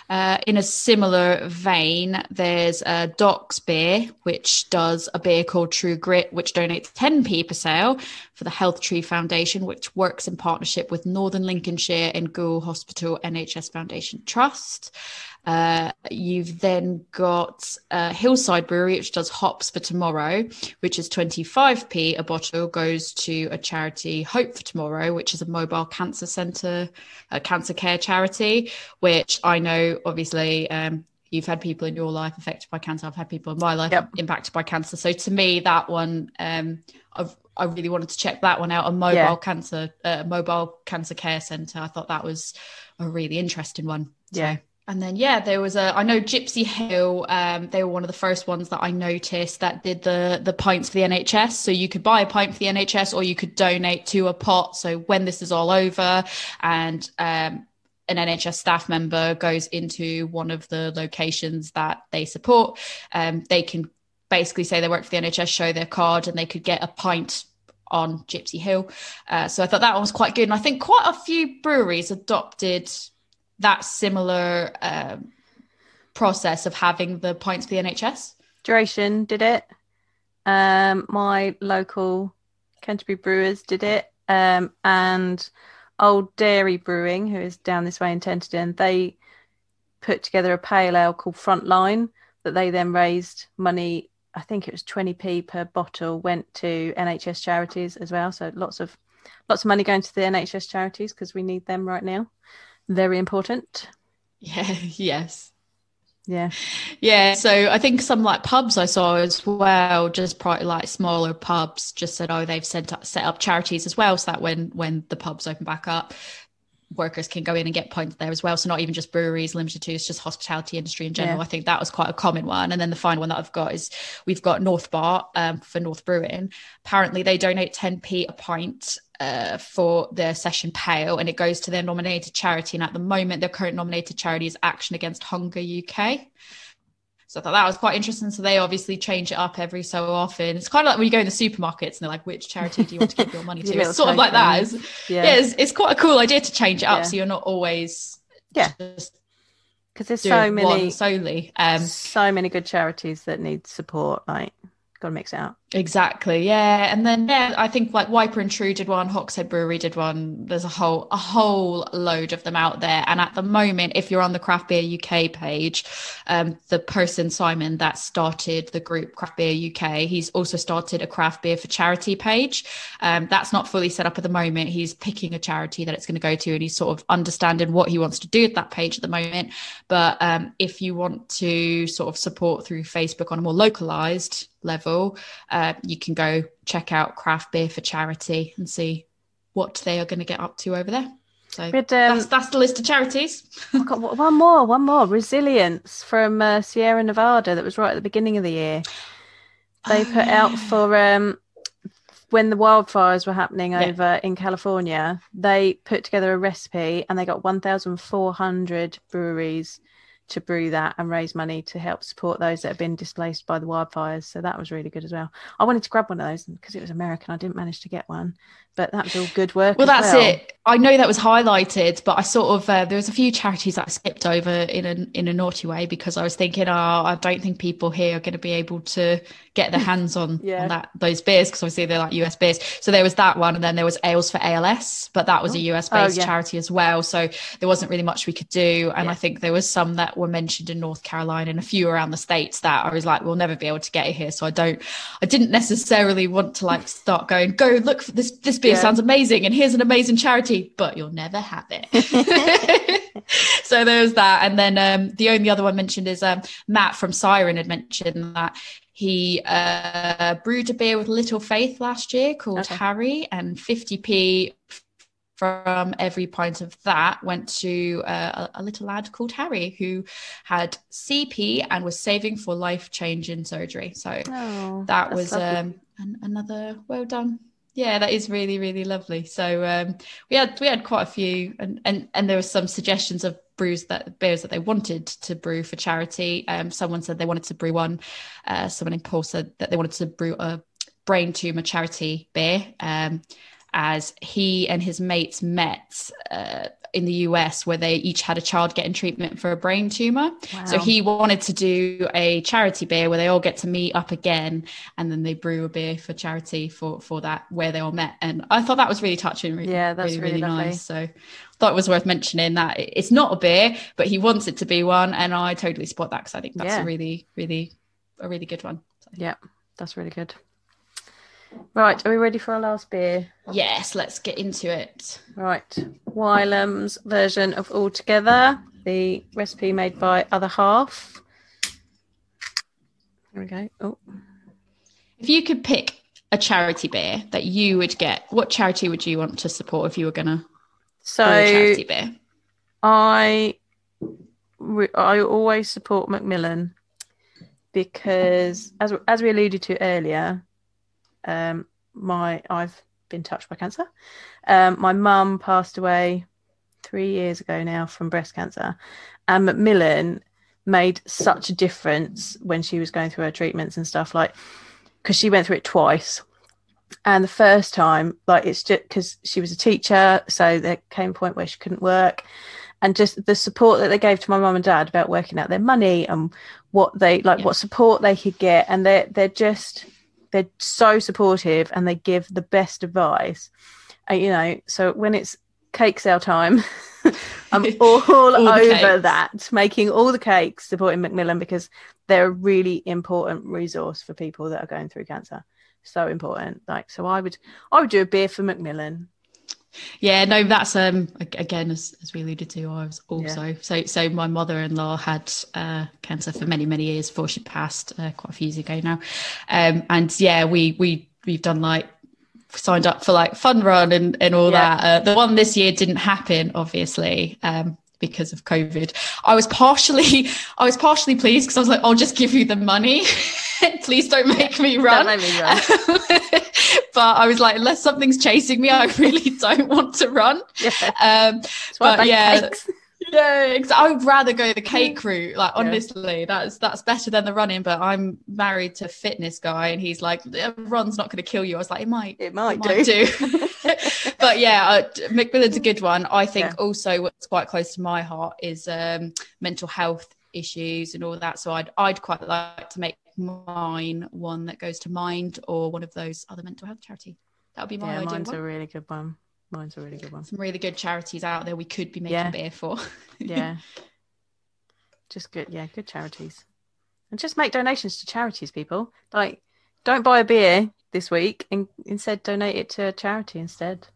Uh, in a similar vein, there's uh, Docks Beer, which does a beer called True Grit, which donates 10p per sale for the Health Tree Foundation, which works in partnership with Northern Lincolnshire and Goole Hospital NHS Foundation Trust. Uh, you've then got uh, Hillside Brewery, which does hops for tomorrow, which is 25p a bottle, goes to a charity, Hope for Tomorrow, which is a mobile cancer centre, a cancer care charity, which I know obviously um, you've had people in your life affected by cancer. I've had people in my life yep. impacted by cancer. So to me, that one, um, I've, I really wanted to check that one out. A mobile yeah. cancer, uh, mobile cancer care centre. I thought that was a really interesting one. So. And then yeah there was a i know Gipsy Hill um, they were one of the first ones that i noticed that did the the pints for the nhs so you could buy a pint for the nhs or you could donate to a pot. So when this is all over and um, an nhs staff member goes into one of the locations that they support um, they can basically say they work for the nhs show their card and they could get a pint on Gipsy Hill. Uh, so i thought that one was quite good. And i think quite a few breweries adopted that similar um, process of having the points for the NHS? Duration did it. Um, my local Canterbury Brewers did it. Um, and Old Dairy Brewing, who is down this way in Tenterden, they put together a pale ale called Frontline that they then raised money. I think it was 20p per bottle went to NHS charities as well. So lots of lots of money going to the NHS charities because we need them right now very important. Yeah, yes. Yeah. Yeah. So I think some like pubs I saw as well, just probably like smaller pubs just said, oh, they've set up, set up charities as well. So that when when the pubs open back up, workers can go in and get points there as well. So not even just breweries limited to, it's just hospitality industry in general. Yeah. I think that was quite a common one. And then the final one that I've got is we've got North Bar um, for North Brewing. Apparently they donate 10p a pint uh, for their session pale and it goes to their nominated charity. And at the moment, their current nominated charity is Action Against Hunger UK. So I thought that was quite interesting. So they obviously change it up every so often. It's kind of like when you go in the supermarkets and they're like, which charity do you want to give your money to? it's sort of like that. It's, yeah, yeah it's, it's, quite a cool idea to change it up yeah. so you're not always yeah because there's so many solely um so many good charities that need support like got to mix it out Exactly. Yeah. And then yeah, I think like Wiper and True did one, Hawkshead Brewery did one. There's a whole a whole load of them out there. And at the moment, if you're on the Craft Beer UK page, um, the person Simon that started the group Craft Beer UK, he's also started a craft beer for charity page. Um, that's not fully set up at the moment. He's picking a charity that it's going to go to and he's sort of understanding what he wants to do at that page at the moment. But um, if you want to sort of support through Facebook on a more localized level, you can go check out Craft Beer for Charity and see what they are going to get up to over there. So um, that's, that's the list of charities. I've got one more, one more. Resilience from uh, Sierra Nevada that was right at the beginning of the year. They oh, put yeah. out for um, when the wildfires were happening yeah. over in California. They put together a recipe and they got 1,400 breweries to brew that and raise money to help support those that have been displaced by the wildfires. So that was really good as well. I wanted to grab one of those because it was American. I didn't manage to get one, but that was all good work. Well, that's well. it. I know that was highlighted, but I sort of uh, there was a few charities that I skipped over in a in a naughty way because I was thinking, oh, I don't think people here are going to be able to get their hands on, yeah. on that those beers because obviously they're like US beers. So there was that one, and then there was Ales for ALS, but that was oh. a US based oh, yeah. charity as well. So there wasn't really much we could do, and yeah. I think there was some that were mentioned in North Carolina and a few around the states that I was like, we'll never be able to get here. So I don't, I didn't necessarily want to like start going, go look for this. This beer sounds amazing, and here's an amazing charity, but you'll never have it. so there's that. And then um, the only other one mentioned is um, Matt from Siren had mentioned that He uh, brewed a beer with Little Faith last year called Okay. Harry, and 50p from every pint of that went to uh, a, a little lad called Harry who had CP and was saving for life changing surgery. So Oh, that was um, an, another well done. Yeah, that is really really lovely. So um, we had we had quite a few, and and and there were some suggestions of brews that beers that they wanted to brew for charity. Um, someone said they wanted to brew one. Uh, someone in Paul said that they wanted to brew a brain tumor charity beer. Um, as he and his mates met uh, in the US, where they each had a child getting treatment for a brain tumor. So he wanted to do a charity beer where they all get to meet up again, and then they brew a beer for charity for for that where they all met. And I thought that was really touching. Really, Yeah, that's really, really really nice. So thought it was worth mentioning that it's not a beer, but he wants it to be one, and I totally support that because I think that's Yeah. a really, really, a really good one. So, Yeah, that's really good. Right, are we ready for our last beer? yes, let's get into it. Right, Wylam's version of All Together, the recipe made by Other Half. There we go. Oh, If you could pick a charity beer that you would get, what charity would you want to support if you were gonna so charity beer? I I always support Macmillan because as as we alluded to earlier, um, my I've been touched by cancer. Um, my mum passed away three years ago now from breast cancer, and Macmillan made such a difference when she was going through her treatments and stuff like because she went through it twice and the first time like it's just because she was a teacher so there came a point where she couldn't work and just the support that they gave to my mum and dad about working out their money and what they like Yeah. what support they could get and they're they're just they're so supportive and they give the best advice. And you know so when it's cake sale time i'm all, the over cakes. that making all the cakes supporting macmillan because they're a really important resource for people that are going through cancer. So important. Like so i would i would do a beer for macmillan Yeah, no, that's um again as, as we alluded to, I was also so so my mother-in-law had uh cancer for many many years before she passed uh, quite a few years ago now, um and yeah we we we've done like signed up for like fun run and and all Yeah. that. Uh, the one this year didn't happen, obviously. Um, because of COVID, I was partially, I was partially pleased because I was like, "I'll just give you the money, please don't make me run." Make me run. but I was like, unless something's chasing me, I really don't want to run. yeah Um, I But yeah, cakes. yeah, I would rather go the cake route. Like Yeah. honestly, that's that's better than the running. But I'm married to a fitness guy, and he's like, "The run's not going to kill you. I was like, it might. it might, It might do, do. but yeah, uh, Macmillan's a good one. I think Yeah. also what's quite close to my heart is um, mental health issues and all that. So I'd I'd quite like to make mine one that goes to Mind or one of those other mental health charity. That would be my yeah ideal mine's one. a really good one mine's a really good one Some really good charities out there we could be making Yeah. beer for. yeah just good yeah good charities and just make donations to charities people like don't buy a beer this week and instead donate it to a charity instead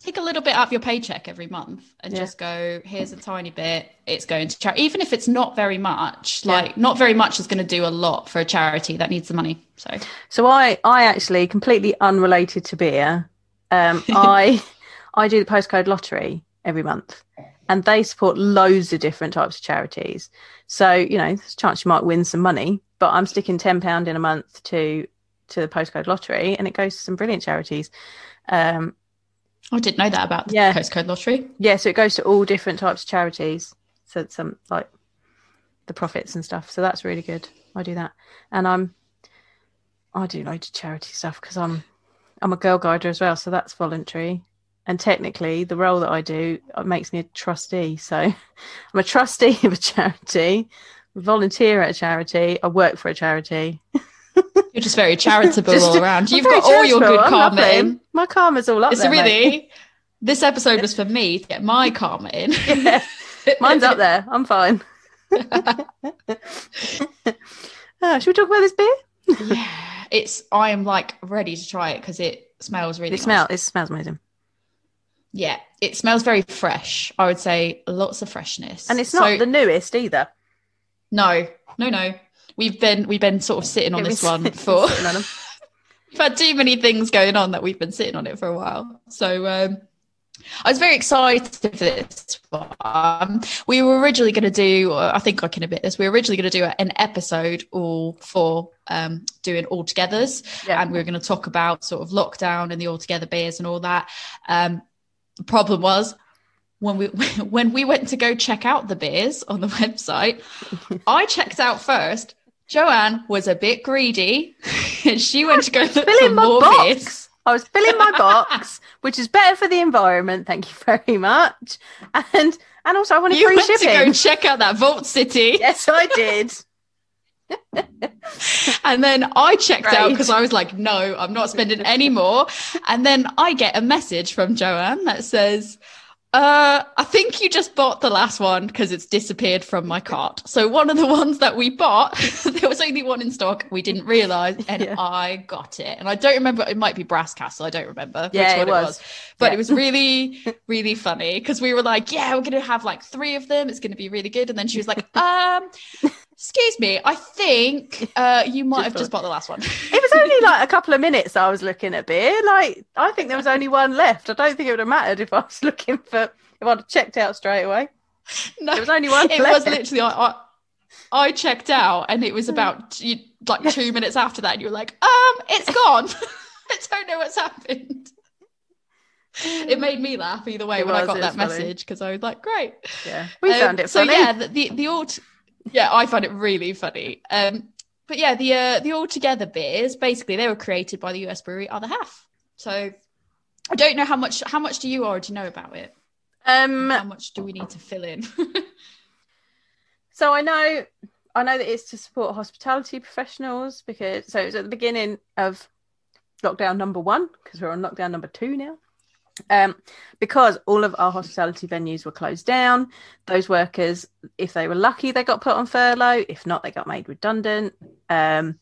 Take a little bit out of your paycheck every month and Yeah. just go, here's a tiny bit, it's going to charity. Even if it's not very much, Yeah. like not very much is going to do a lot for a charity that needs the money. So so i i actually completely unrelated to beer um i i do the postcode lottery every month and they support loads of different types of charities so you know there's a chance you might win some money but i'm sticking 10 pound in a month to to the postcode lottery and it goes to some brilliant charities um I didn't know that about the Yeah. postcode lottery. yeah so it goes to all different types of charities so it's some like the profits and stuff so that's really good i do that and i'm i do loads of charity stuff because i'm i'm a girl guider as well so that's voluntary and technically the role that i do makes me a trustee so i'm a trustee of a charity volunteer at a charity i work for a charity You're just very charitable Just- all around. You've got all your good karma in. My karma's all up It's there mate. really, this episode was for me to get my karma in. yeah mine's up there i'm fine oh, should we talk about this beer yeah, it's, I am like ready to try it because it smells really it nice. smells it smells amazing Yeah, it smells very fresh. I would say lots of freshness. and it's not So- the newest either No, no, no. we've been we've been sort of sitting on this one for sitting on 'em. We've had too many things going on that we've been sitting on it for a while. So um, I was very excited for this one. We were originally going to do, uh, I think I can admit this, we were originally going to do an episode all for um, doing all togethers. Yeah. And we were going to talk about sort of lockdown and the all together beers and all that. Um, the problem was, when we when we went to go check out the beers on the website, I checked out first. Joanne was a bit greedy. she went to go look for my more box. beers. I was filling my box, which is better for the environment. Thank you very much. And and also I wanted You free went to go check out that Vault City, yes, I did. and then I checked out because I was like, "No, I'm not spending any more." And then I get a message from Joanne that says, "Uh, I think you just bought the last one because it's disappeared from my cart." So one of the ones that we bought, there was only one in stock. We didn't realize, and Yeah. I got it. And I don't remember. It might be Brass Castle. I don't remember Yeah, which it one was. But Yeah. it was really, really funny because we were like, yeah, we're going to have like three of them. It's going to be really good. And then she was like, um, excuse me, I think uh, you might have just bought the last one. It was only like a couple of minutes I was looking at beer. Like I think there was only one left. I don't think it would have mattered if I was looking for if I'd have checked out straight away. no, There was only one it left. was literally, I, I, I checked out and it was about you, like two minutes after that. And you were like, um, it's gone. I don't know what's happened. It made me laugh either way It when I got that funny. message because I was like, great. Yeah. We Um, found it so yeah the the, the all yeah i found it really funny. Um but yeah the uh the all together beers basically they were created by the us brewery other half. So i don't know how much how much do you already know about it? Um how much do we need to fill in? So I know, I know that it's to support hospitality professionals because so it was at the beginning of lockdown number one because we're on lockdown number two now. Um, because all of our hospitality venues were closed down, those workers, if they were lucky, they got put on furlough. If not, they got made redundant. Um,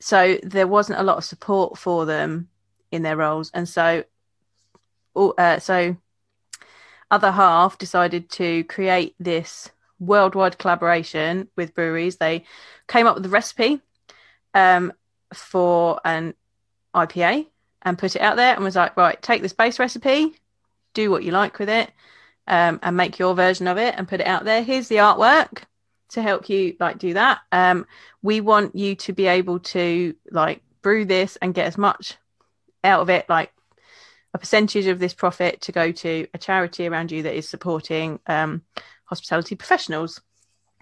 so there wasn't a lot of support for them in their roles, and so, uh, so other half decided to create this worldwide collaboration with breweries. They came up with a recipe um, for an IPA and put it out there and was like, right, take this base recipe, do what you like with it, um, and make your version of it and put it out there. Here's the artwork to help you like do that. Um, we want you to be able to like brew this and get as much out of it, like a percentage of this profit to go to a charity around you that is supporting um, hospitality professionals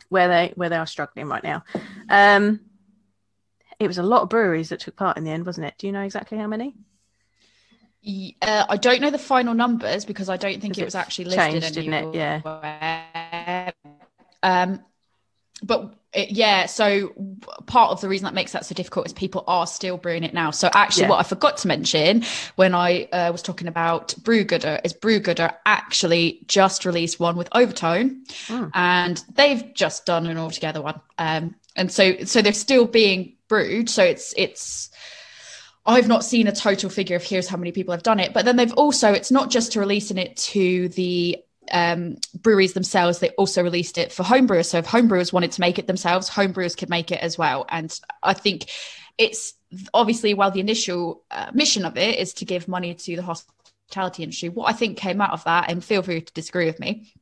where they where they are struggling right now. Um, it was a lot of breweries that took part in the end, wasn't it? Do you know exactly how many? Uh, i don't know the final numbers because i don't think it was actually listed changed, didn't it? Yeah. anywhere. um but it, yeah so part of the reason that makes that so difficult is people are still brewing it now so actually Yeah. what i forgot to mention when i uh, was talking about brewgooder is brewgooder actually just released one with overtone Mm. and they've just done an altogether one um and so so they're still being brewed so it's it's I've not seen a total figure of here's how many people have done it, but then they've also it's not just to releasing it to the um, breweries themselves; they also released it for homebrewers. So if homebrewers wanted to make it themselves, homebrewers could make it as well. And I think it's obviously while the initial uh, mission of it is to give money to the hospitality industry, what I think came out of that, and feel free to disagree with me,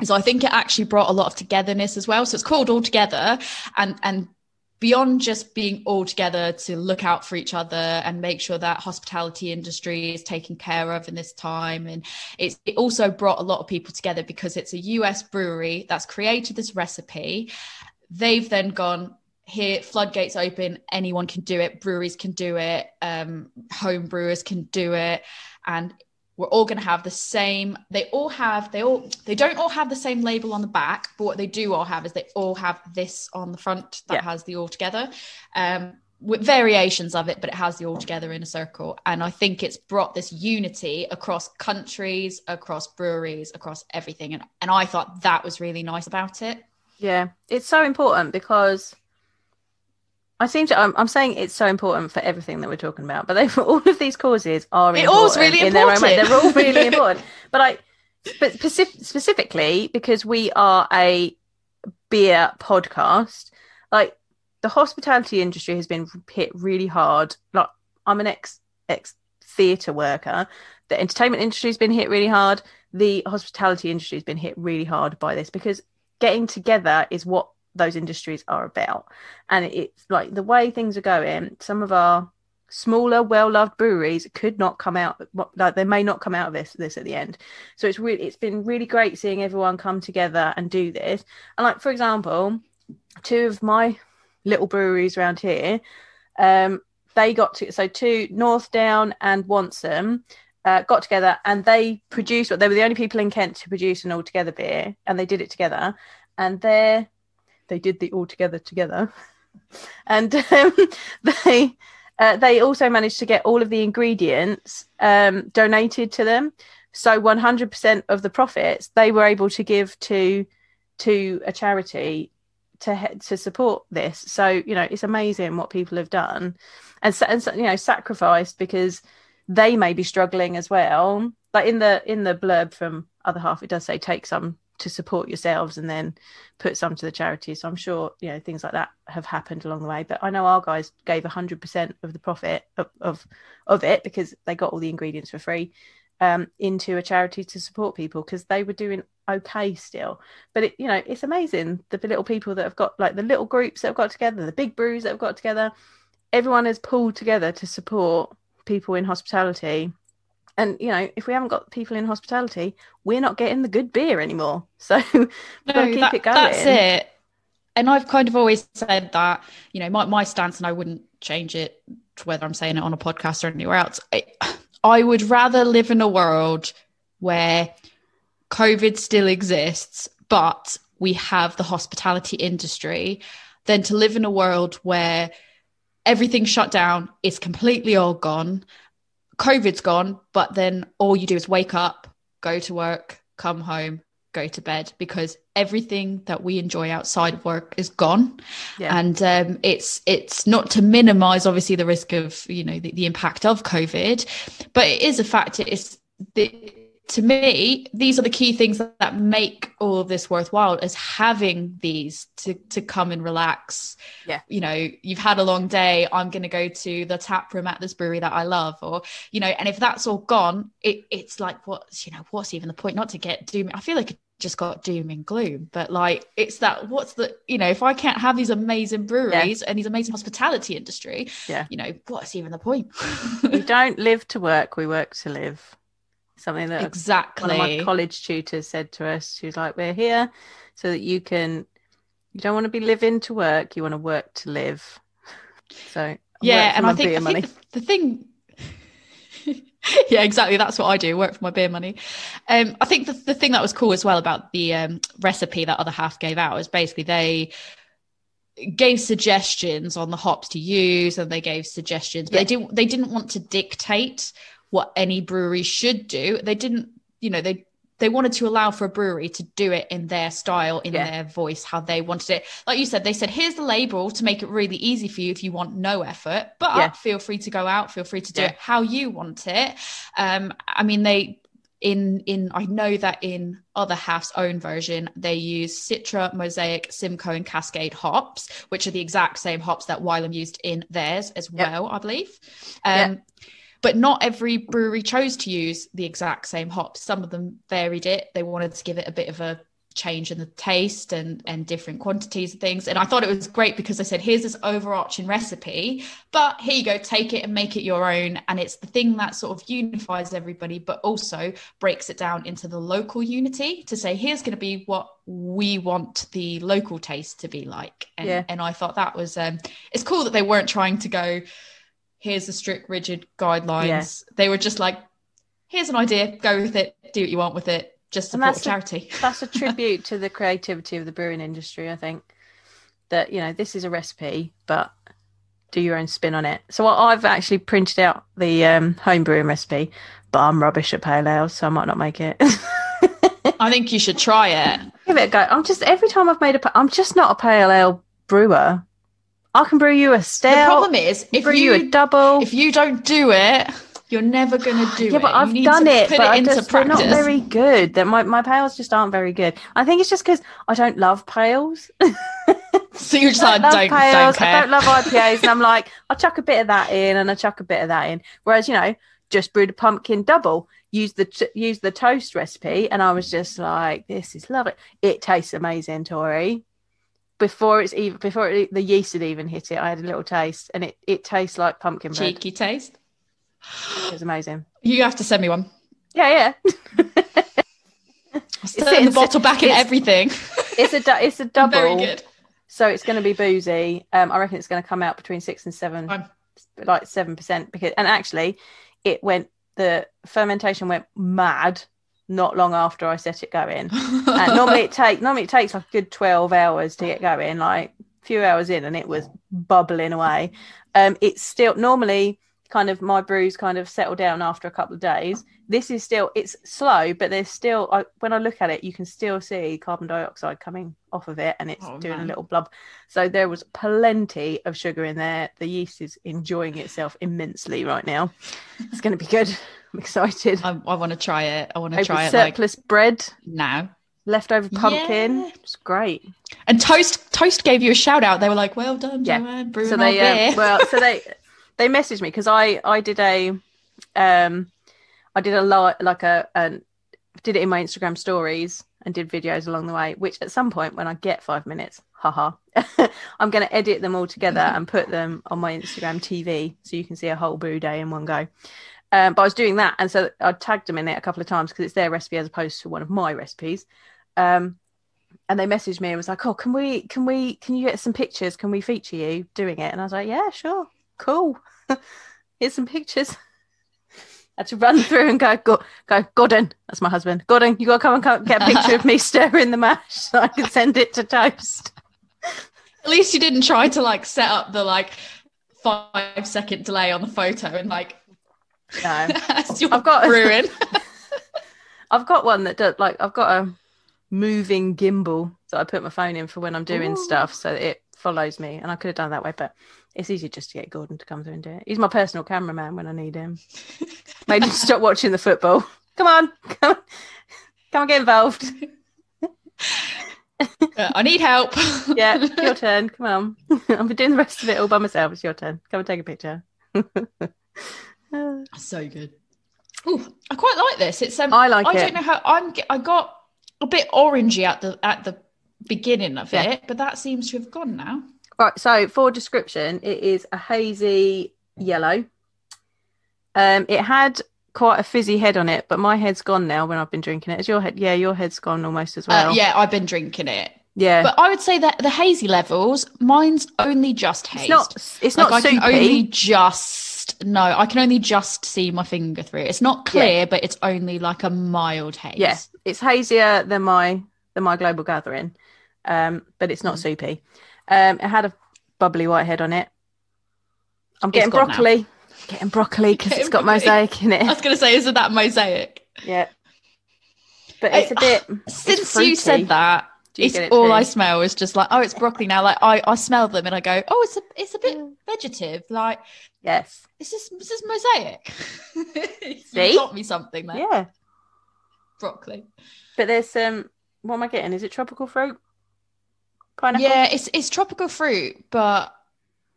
is I think it actually brought a lot of togetherness as well. So it's called All Together, and and beyond just being all together to look out for each other and make sure that hospitality industry is taken care of in this time. And it's it also brought a lot of people together because it's a US brewery that's created this recipe. They've then gone here floodgates open. Anyone can do it. Breweries can do it. Um, home brewers can do it. And we're all going to have the same they all have they all they don't all have the same label on the back but what they do all have is they all have this on the front that Yeah. has the all together um with variations of it but it has the all together in a circle. And i think it's brought this unity across countries across breweries across everything. And, and i thought that was really nice about it. Yeah, it's so important because I seem to. I'm, I'm saying it's so important for everything that we're talking about, but they, all of these causes are It all's important really in their own way. important. They're all really important. But I, but specif- specifically because we are a beer podcast, like the hospitality industry has been hit really hard. Like I'm an ex ex theatre worker. The entertainment industry has been hit really hard. The hospitality industry has been hit really hard by this because getting together is what those industries are about. And it's like the way things are going, some of our smaller, well-loved breweries could not come out like they may not come out of this this at the end. So it's really it's been really great seeing everyone come together and do this. And like for example, two of my little breweries around here, um, they got to so two Northdown and Wantsum uh, got together and they produced what they were the only people in Kent to produce an all together beer and they did it together and they they did the all together together. And um, they uh, they also managed to get all of the ingredients um, donated to them. So 100% of the profits they were able to give to to a charity to to support this. So you know it's amazing what people have done and, and you know sacrificed because they may be struggling as well. Like in the in the blurb from other half, it does say take some to support yourselves and then put some to the charity. So I'm sure you know things like that have happened along the way. But I know our guys gave hundred percent of the profit of, of of it because they got all the ingredients for free um, into a charity to support people because they were doing okay still. But it, you know, it's amazing the little people that have got like the little groups that have got together, the big brews that have got together. Everyone has pulled together to support people in hospitality and you know if we haven't got people in hospitality we're not getting the good beer anymore so no, keep that, it going that's it and i've kind of always said that you know my, my stance and i wouldn't change it to whether i'm saying it on a podcast or anywhere else I, I would rather live in a world where covid still exists but we have the hospitality industry than to live in a world where everything's shut down, it's completely all gone. COVID's gone, but then all you do is wake up, go to work, come home, go to bed because everything that we enjoy outside of work is gone yeah. and um, it's it's not to minimize obviously the risk of you know the, the impact of covid but it is a fact it's the to me, these are the key things that, that make all of this worthwhile is having these to to come and relax. Yeah. You know, you've had a long day. I'm gonna go to the tap room at this brewery that I love, or you know, and if that's all gone, it, it's like what's you know, what's even the point? Not to get doom. I feel like it just got doom and gloom, but like it's that what's the you know, if I can't have these amazing breweries yeah. and these amazing hospitality industry, yeah, you know, what's even the point? we don't live to work, we work to live something that exactly one of my college tutors said to us. She was like, "We're here so that you can. You don't want to be living to work. You want to work to live." So yeah, and I think, I think the, the thing. yeah, exactly. That's what I do. Work for my beer money. Um, I think the, the thing that was cool as well about the um, recipe that other half gave out is basically they gave suggestions on the hops to use and they gave suggestions but yeah. they didn't they didn't want to dictate what any brewery should do. They didn't, you know, they they wanted to allow for a brewery to do it in their style, in yeah. their voice, how they wanted it. Like you said, they said, here's the label to make it really easy for you if you want no effort, but yeah. feel free to go out, feel free to do yeah. it how you want it. Um, I mean, they in in I know that in other half's own version they use Citra, Mosaic, Simcoe, and Cascade hops, which are the exact same hops that Wylam used in theirs as yep. well, I believe. Um, but not every brewery chose to use the exact same hops. Some of them varied it. They wanted to give it a bit of a change in the taste and and different quantities and things and i thought it was great because i said here's this overarching recipe but here you go take it and make it your own and it's the thing that sort of unifies everybody but also breaks it down into the local unity to say here's going to be what we want the local taste to be like and, yeah. and i thought that was um it's cool that they weren't trying to go here's the strict, rigid guidelines. Yeah. They were just like, here's an idea, go with it, do what you want with it, just support charity. A, that's a tribute to the creativity of the brewing industry, I think. That, you know, this is a recipe, but do your own spin on it. So I've actually printed out the um, home brewing recipe, but I'm rubbish at pale ale, so I might not make it. I think you should try it. Give it a go. I'm just every time I've made a, I'm just not a pale ale brewer. I can brew you a stout. The problem is, if brew you, you a double, if you don't do it, you're never going to do yeah, it. Yeah, but I've done it, but it just, they're not very good. That my my pails just aren't very good. I think it's just because I don't love pails. So you're just I like, love don't, pales, don't care. I don't love IPAs, and I'm like, I'll chuck a bit of that in, and I chuck a bit of that in. Whereas, you know, just brewed a pumpkin double, use the t- use the toast recipe, and I was just like, this is lovely. It tastes amazing, Tori. Before it's even before it, the yeast had even hit it, I had a little taste, and it it tastes like pumpkin bread. Cheeky taste. It was amazing. You have to send me one. Yeah, yeah. Still sitting- the bottle back in everything. It's a it's a double. Very good. So it's going to be boozy. Um, I reckon it's going to come out between six and seven, Fine. like seven percent. Because and actually, it went the fermentation went mad not long after I set it going. And normally it take normally it takes like a good twelve hours to get going. Like a few hours in, and it was bubbling away. Um, it's still normally kind of my brews kind of settle down after a couple of days. This is still it's slow, but there's still I, when I look at it, you can still see carbon dioxide coming off of it, and it's Oh, doing a little blub. So there was plenty of sugar in there. The yeast is enjoying itself immensely right now. It's going to be good. I'm excited. I, I want to try it. I want to try it like surplus bread, now. leftover pumpkin. Yeah. It's great. And Toast Toast gave you a shout out. They were like, "Well done, Yeah. Joanne, brewing so they beer." um, well so they they messaged me because i i did a um i did a lot like a an did it in my instagram stories and did videos along the way which at some point when i get five minutes haha i'm going to edit them all together and put them on my instagram tv so you can see a whole brew day in one go um, but i was doing that and so i tagged them in it a couple of times because it's their recipe as opposed to one of my recipes um and they messaged me and was like, "Oh, can we, can we, can you get some pictures? Can we feature you doing it?" And I was like, "Yeah, sure, cool. Here's some pictures." I had to run through and go, go, go, Gordon. That's my husband. Gordon, you got to come and come, get a picture of me stirring the mash so I can send it to toast. At least you didn't try to like set up the like five second delay on the photo and like No, I've got- brewing. I've got one that does like I've got a moving gimbal that I put my phone in for when I'm doing Ooh. stuff, so it follows me. And I could have done that way, but it's easier just to get Gordon to come through and do it. He's my personal cameraman when I need him. Made him stop watching the football. Come on, come on, come and get involved. Uh, I need help. Yeah, your turn. Come on. I've been doing the rest of it all by myself. It's your turn. Come and take a picture. So good. Oh, I quite like this. It's um, I like I it. don't know how I'm. I got a bit orangey at the at the beginning of Yeah. it, but that seems to have gone now. Right, so for description, it is a hazy yellow. Um, it had quite a fizzy head on it, but my head's gone now when I've been drinking it. Is your head? Yeah, your head's gone almost as well. uh, yeah, I've been drinking it, yeah. but I would say that the hazy levels, mine's only just hazed. it's not. It's like not I soupy. can only just no, I can only just see my finger through it. It's not clear, but it's only like a mild haze. Yeah, it's hazier than my than my global gathering, um, but it's not Mm. soupy. Um, it had a bubbly white head on it. I'm getting gone now. broccoli. Getting broccoli because it's got broccoli. mosaic in it. I was gonna say, isn't that mosaic? Yeah, but it's a bit. Since you said that, it's all? I smell is just like, oh, it's broccoli now. Like I, I smell them and I go, oh, it's a, it's a bit Mm. vegetative. Like Yes. is this, is mosaic? See? you taught me something there. Yeah. Broccoli. But there's um what am I getting? Is it tropical fruit? Pineapple? Yeah, it's it's tropical fruit, but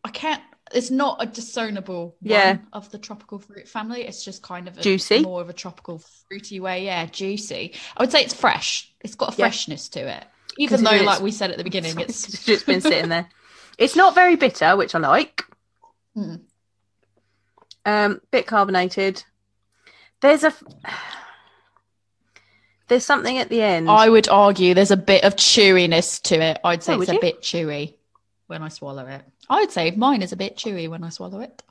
I can't. It's not a discernible Yeah. one of the tropical fruit family. It's just kind of a, Juicy? more of a tropical fruity way. Yeah, juicy. I would say it's fresh. It's got a Yeah. freshness to it, even though, like we said at the beginning, it's it's just been sitting there. It's not very bitter, which I like. Mm. Um, bit carbonated. There's a there's something at the end. I would argue there's a bit of chewiness to it. I'd say Oh, it's a you? bit chewy when I swallow it. I would say mine is a bit chewy when I swallow it.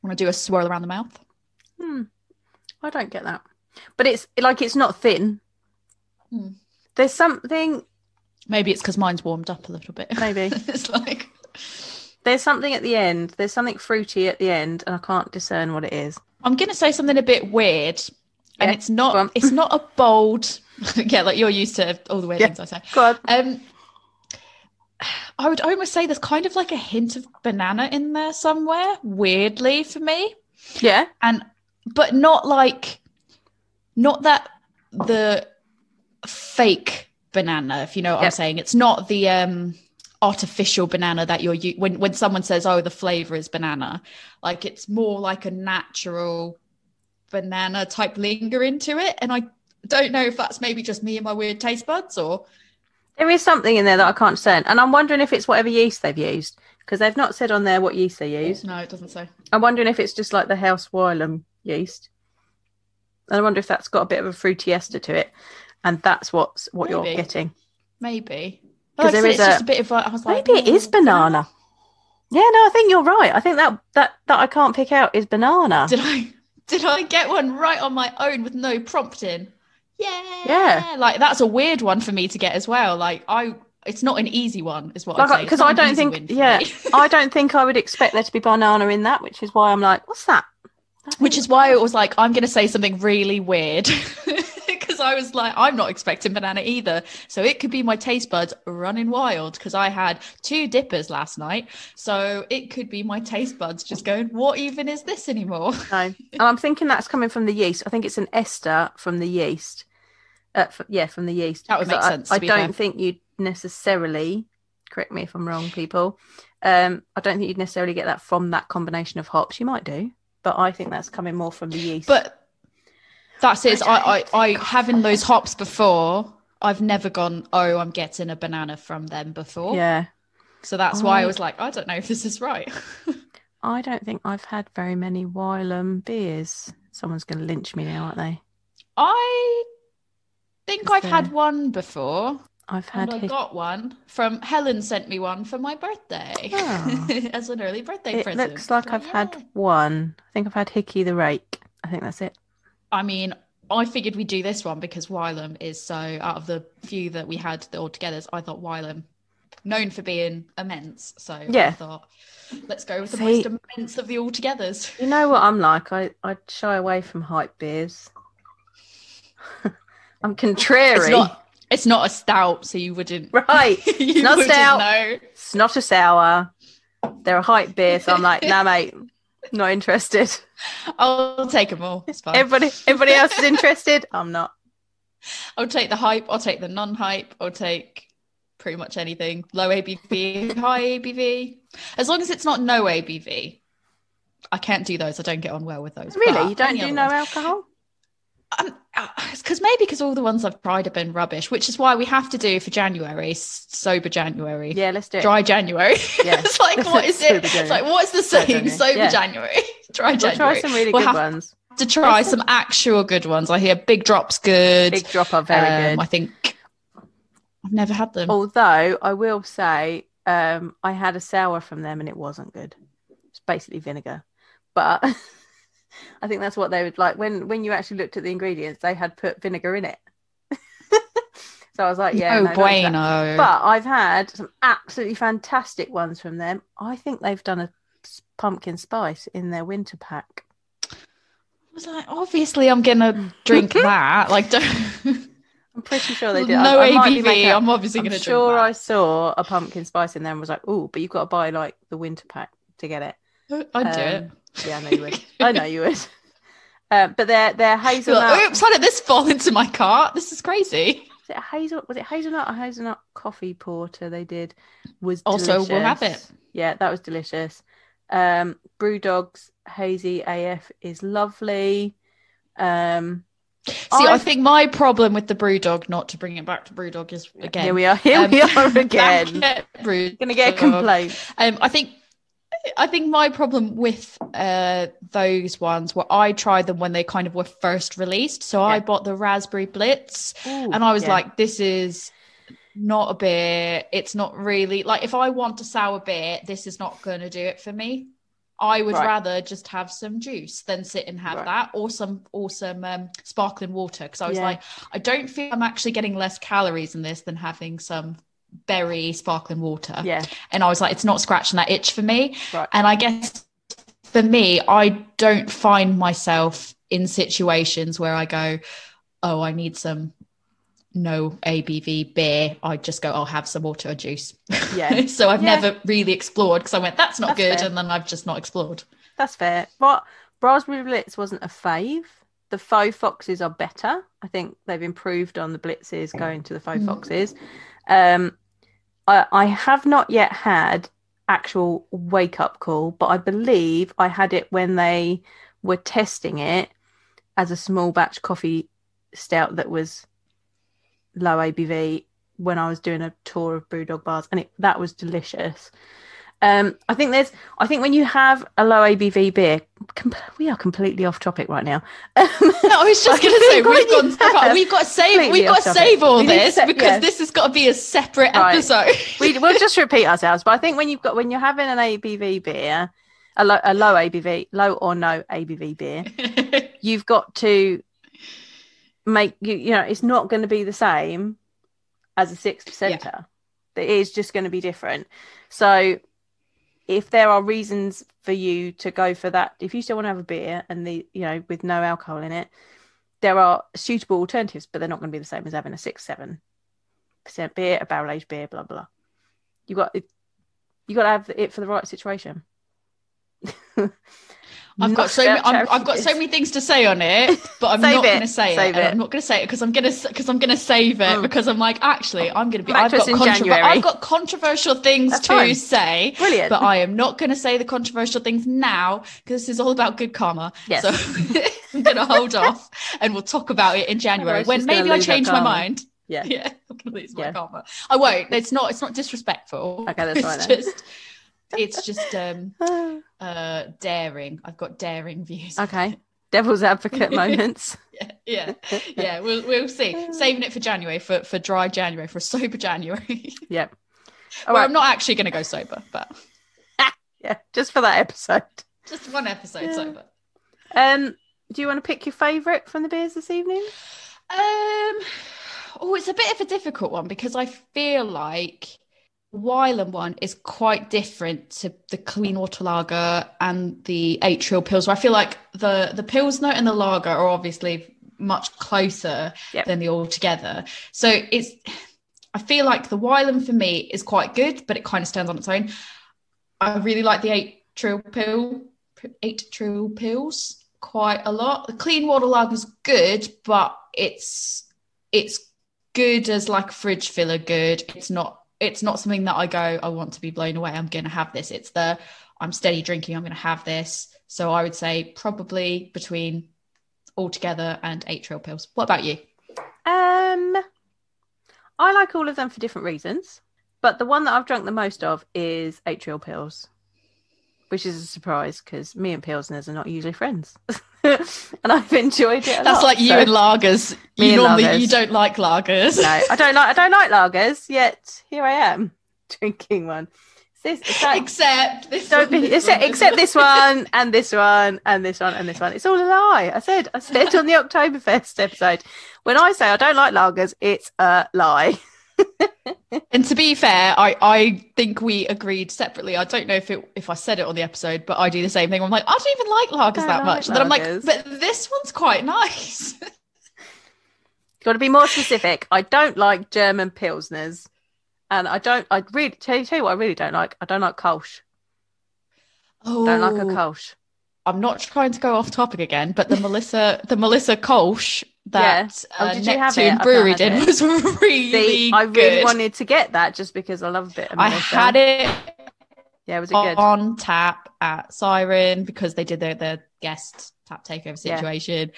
When I do a swirl around the mouth. Hmm. I don't get that. But it's like it's not thin. Hmm. There's something Maybe it's because mine's warmed up a little bit. maybe. it's like There's something at the end. There's something fruity at the end, and I can't discern what it is. I'm gonna say something a bit weird, and it's not. It's not a bold. yeah, like you're used to all the weird Yeah. things I say. Go on. Um, I would almost say there's kind of like a hint of banana in there somewhere. Weirdly for me, Yeah. and but not like, not that the fake banana. If you know what Yep. I'm saying, it's not the um. artificial banana that you're u- when when someone says oh the flavor is banana like it's more like a natural banana type linger into it and i don't know if that's maybe just me and my weird taste buds or There is something in there that I can't discern, and I'm wondering if it's whatever yeast they've used because they've not said on there what yeast they use. no it doesn't say I'm wondering if it's just like the House Wylam yeast. And I wonder if that's got a bit of a fruity ester to it, and that's what's what you're Maybe. getting. maybe 'Cause Like there is it's a- just a bit of I was like Maybe it is "Oh, banana. Yeah, no, I think you're right. I think that that that I can't pick out is banana. Did I did I get one right on my own with no prompting? Yeah. Yeah. Like that's a weird one for me to get as well. Like I it's not an easy one, is what Like, because I don't think, yeah. I don't think I would expect there to be banana in that, which is why I'm like, what's that? I Which is why it was like, I'm gonna say something really weird. Because I was like, I'm not expecting banana either. So it could be my taste buds running wild because I had two dippers last night. So it could be my taste buds just going, What even is this anymore? No, and I'm thinking that's coming from the yeast. I think it's an ester from the yeast. Uh, f- yeah, from the yeast. That would make I, sense, to I don't fair. think you'd necessarily. Correct me if I'm wrong, people. Um, I don't think you'd necessarily get that from that combination of hops. You might do, but I think that's coming more from the yeast. But that's it. is I I, I, I having those hops before, I've never gone, oh, I'm getting a banana from them before. yeah, So that's why I I- was like, I don't know if this is right. I don't think I've had very many Wylam beers. Someone's going to lynch me now, aren't they? I think Is I've had one before. I've had. And I hic- got one from Helen sent me one for my birthday Oh. as an early birthday it present. looks like So, I've yeah. had one. I think I've had Hickey the Rake. I think that's it. I mean, I figured we'd do this one because Wylam is so out of the few that we had the all together. I thought Wylam, known for being immense, so I Yeah. thought let's go with the See- most immense of the all togethers. You know what I'm like? I, I shy away from hype beers. I'm contrary. It's not. It's not a stout, so you wouldn't. Right. you not wouldn't stout. know. It's not a sour. They're a hype beer, so I'm like, nah, mate, not interested. I'll take them all. It's fine. Everybody, everybody else is interested. I'm not. I'll take the hype. I'll take the non-hype. I'll take pretty much anything. Low ABV, high ABV. As long as it's not no ABV. I can't do those. I don't get on well with those. Really, you don't do no ones- alcohol? Um, because maybe because all the ones I've tried have been rubbish, which is why we have to do for January sober January, Yeah, let's do it. dry January. Yeah. it's like what is it? It's like what's the saying? January. Sober Yeah. January, dry We'll January. try some really We'll good have ones. to try some actual good ones. I hear Big Drop's good. Big drop are very Um, good. I think I've never had them. Although I will say, um, I had a sour from them and it wasn't good. It's basically vinegar, but I think that's what they would like when when you actually looked at the ingredients. They had put vinegar in it, so I was like, yeah, oh, no, bueno. But I've had some absolutely fantastic ones from them. I think they've done a pumpkin spice in their winter pack. I was like, obviously, I'm gonna drink that. Like, don't. I'm pretty sure they did. no I, I might be making ABV. up- I'm obviously I'm gonna sure I saw a pumpkin spice in there and was like, oh, but you've got to buy like the winter pack to get it. Oh, I'd do it. Um, Yeah, I know you would. I know you would. Um, but they're they're hazelnut. like, Oops! How did this fall into my cart? This is crazy. Was it hazel? Was it hazelnut or hazelnut coffee porter? They did was Also, we'll have it. Yeah, that was delicious. Um, Brewdog's hazy AF is lovely. Um, See, I I've- think my problem with the BrewDog, not to bring it back to BrewDog, is again. here we are. Here um, we are again. BrewDog. Gonna get a complaint. Um, I think I think my problem with uh, those ones were I tried them when they kind of were first released. So I bought the Raspberry Blitz, Ooh, and I was yeah. like, "This is not a beer. It's not really like if I want a sour beer, this is not going to do it for me." I would Right. rather just have some juice than sit and have Right. that, or some or some um, sparkling water. Because I was Yeah. like, I don't feel I'm actually getting less calories in this than having some berry sparkling water yeah, and I was like, it's not scratching that itch for me. Right. And I guess for me, I don't find myself in situations where I go, oh, I need some no ABV beer. I just go, I'll have some water or juice. Yeah. so I've Yeah. never really explored because I went, that's not That's good. fair. And then I've just not explored. that's fair. But Raspberry Blitz wasn't a fave. The faux foxes are better. I think they've improved on the blitzes going to the faux Mm. foxes. Um, I, I have not yet had actual wake up call, but I believe I had it when they were testing it as a small batch coffee stout that was low ABV when I was doing a tour of Brewdog bars, and it, that was delicious. Um, I think there's, I think when you have a low ABV beer, com- we are completely off topic right now. no, I was just going to say we've gone, we've got to save, we've got to save all this se- because yes. this has got to be a separate right. episode. we, will just repeat ourselves, but I think when you've got when you're having an ABV beer, a, lo- a low ABV, low or no ABV beer, you've got to make you, you know, it's not going to be the same as a six percenter. Yeah. It is just going to be different. So if there are reasons for you to go for that, if you still want to have a beer and the you know with no alcohol in it, there are suitable alternatives, but they're not going to be the same as having a six seven percent beer, a barrel aged beer, blah blah. You got you got to have it for the right situation. I've got so i have got so many things to say on it, but I'm not going to say it. it. I'm not going to say it because I'm going to because I'm going to save it mm. because I'm like actually I'm going to be. I've got, controver- I've got controversial things That's to fine. say. Brilliant. But I am not going to say the controversial things now because this is all about good karma. Yes. So I'm going to hold off and we'll talk about it in January when maybe I change my mind. Yeah. Yeah. I'm going to lose yeah. my karma. I won't. It's not. It's not disrespectful. Okay, that's fine. It's just it's just um uh daring. I've got daring views. Okay. Devil's advocate moments. yeah, yeah, yeah. We'll we'll see. Saving it for January for for dry January for a sober January. yep. well, right. I'm not actually going to go sober, but yeah, just for that episode. Just one episode yeah. sober. Um, do you want to pick your favourite from the beers this evening? Um, oh, it's a bit of a difficult one because I feel like Wylam one is quite different to the clean water lager and the Eight Trill Pils. I feel like the the pilsner and the lager are obviously much closer yep. than the all together. So it's I feel like the Wylam for me is quite good, but it kind of stands on its own. I really like the Eight Trill Pil, atrial pills quite a lot. The clean water lager is good, but it's it's good as like fridge filler good. It's not it's not something that I go, I want to be blown away. I'm going to have this. It's the I'm steady drinking. I'm going to have this. So I would say probably between altogether and Eight Trill Pils. What about you? Um, I like all of them for different reasons, but the one that I've drunk the most of is Eight Trill Pils, which is a surprise because me and Pilsners are not usually friends. and I've enjoyed it. That's lot, like you so. and lagers. you normally lagers. you don't like lagers. no, I don't like I don't like lagers. Yet here I am drinking one. This, except this don't be, this except, except this one and this one and this one and this one. It's all a lie. I said I said on the Oktoberfest episode. When I say I don't like lagers, it's a lie and to be fair, I, I think we agreed separately. I don't know if it if I said it on the episode, but I do the same thing. I'm like, I don't even like lagers that like much. And then I'm like, but this one's quite nice. Got to be more specific. I don't like German pilsners, and I don't. I really tell you, tell you what I really don't like. I don't like Kolsch. Oh, don't like a oh. Kolsch. I'm not trying to go off topic again, but the Melissa, the Melissa Kolsch that yeah. oh, uh, Neptune Brewery did was really See, I really wanted to get that just because I love a bit of Melissa. I had it. Yeah, was it good? On tap at Siren because they did their, their guest tap takeover situation.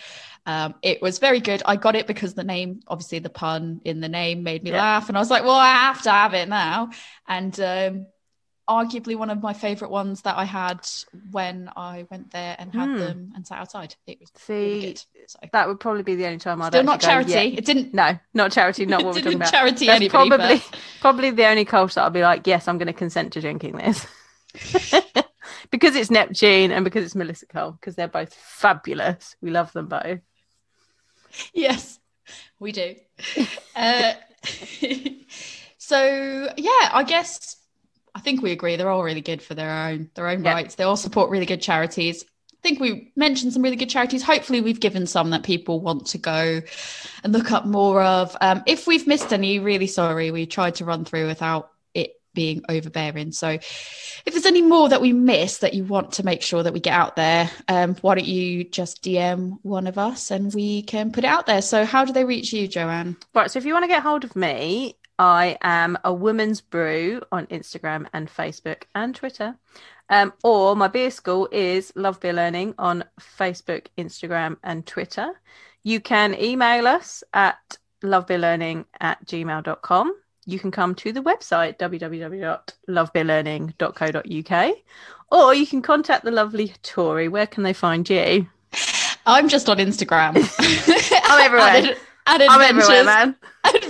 Yeah. Um, it was very good. I got it because the name, obviously, the pun in the name made me yeah. laugh, and I was like, "Well, I have to have it now." And um, arguably one of my favorite ones that I had when I went there and had mm. them and sat outside. It was see really so. that would probably be the only time I'd still not charity. Go, yeah. It didn't. No, not charity. Not what we're talking about. Charity That's anybody, probably but... probably the only Kolsch that I'll be like, yes, I'm going to consent to drinking this. because it's Neptune and because it's Melissa Cole, because they're both fabulous. We love them both. Yes, we do. uh, so yeah, I guess I think we agree they're all really good for their own their own yep. rights. They all support really good charities. I think we mentioned some really good charities. Hopefully, we've given some that people want to go and look up more of. Um, if we've missed any, really sorry. We tried to run through without it being overbearing. So, if there's any more that we missed that you want to make sure that we get out there, um, why don't you just DM one of us and we can put it out there? So, how do they reach you, Joanne? Right. So, if you want to get hold of me, I am a woman's brew on Instagram and Facebook and Twitter. Um, or my beer school is Love Beer Learning on Facebook, Instagram, and Twitter. You can email us at lovebeerlearning at gmail.com. You can come to the website www.lovebeerlearning.co.uk or you can contact the lovely Tori. Where can they find you? I'm just on Instagram. I'm everywhere. At, I'm everywhere, man.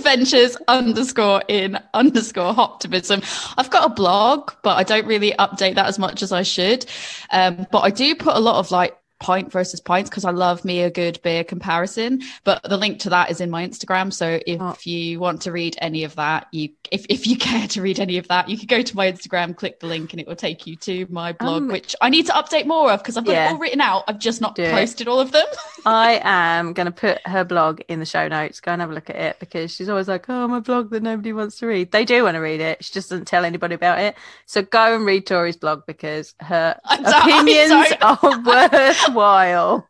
Adventures underscore in underscore hoptimism. I've got a blog, but I don't really update that as much as I should. Um, but I do put a lot of like pint versus pints because I love me a good beer comparison. But the link to that is in my Instagram. So if oh. you want to read any of that, you if, if you care to read any of that, you could go to my Instagram, click the link, and it will take you to my blog, um, which I need to update more of because I've got yeah. it all written out. I've just not Do posted it. all of them. I am going to put her blog in the show notes. Go and have a look at it because she's always like, "Oh, my blog that nobody wants to read." They do want to read it. She just doesn't tell anybody about it. So go and read Tori's blog because her opinions are worthwhile.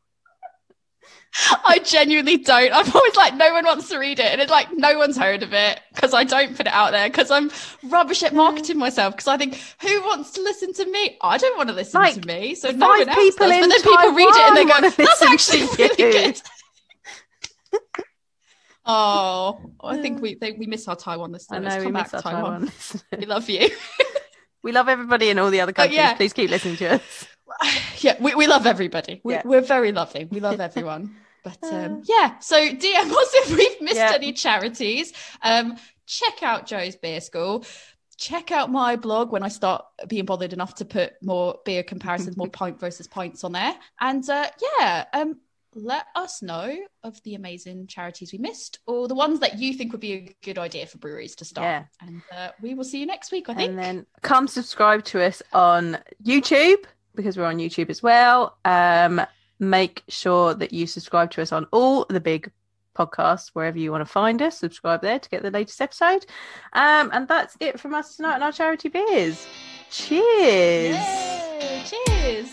I genuinely don't. I'm always like, no one wants to read it. And it's like, no one's heard of it because I don't put it out there because I'm rubbish at marketing myself. Because I think, who wants to listen to me? I don't want to listen like, to me. So no one else does. But then people read it and they go, that's actually really good. oh, I think we they, we miss our Taiwan this time. I know, we miss our Taiwan. Taiwan. we love you. we love everybody in all the other countries. Yeah. Please keep listening to us. Yeah, we, we love everybody. We, yeah. We're very lovely. We love everyone. But um, yeah, so DM us if we've missed yeah. any charities. Um, check out Joe's Beer School. Check out my blog when I start being bothered enough to put more beer comparisons, more pint versus pints on there. And uh, yeah, um, let us know of the amazing charities we missed or the ones that you think would be a good idea for breweries to start. Yeah. And uh, we will see you next week, I think. And then come subscribe to us on YouTube because we're on YouTube as well. Um, make sure that you subscribe to us on all the big podcasts wherever you want to find us. Subscribe there to get the latest episode. Um, and that's it from us tonight on our charity beers. Cheers. Yay, cheers.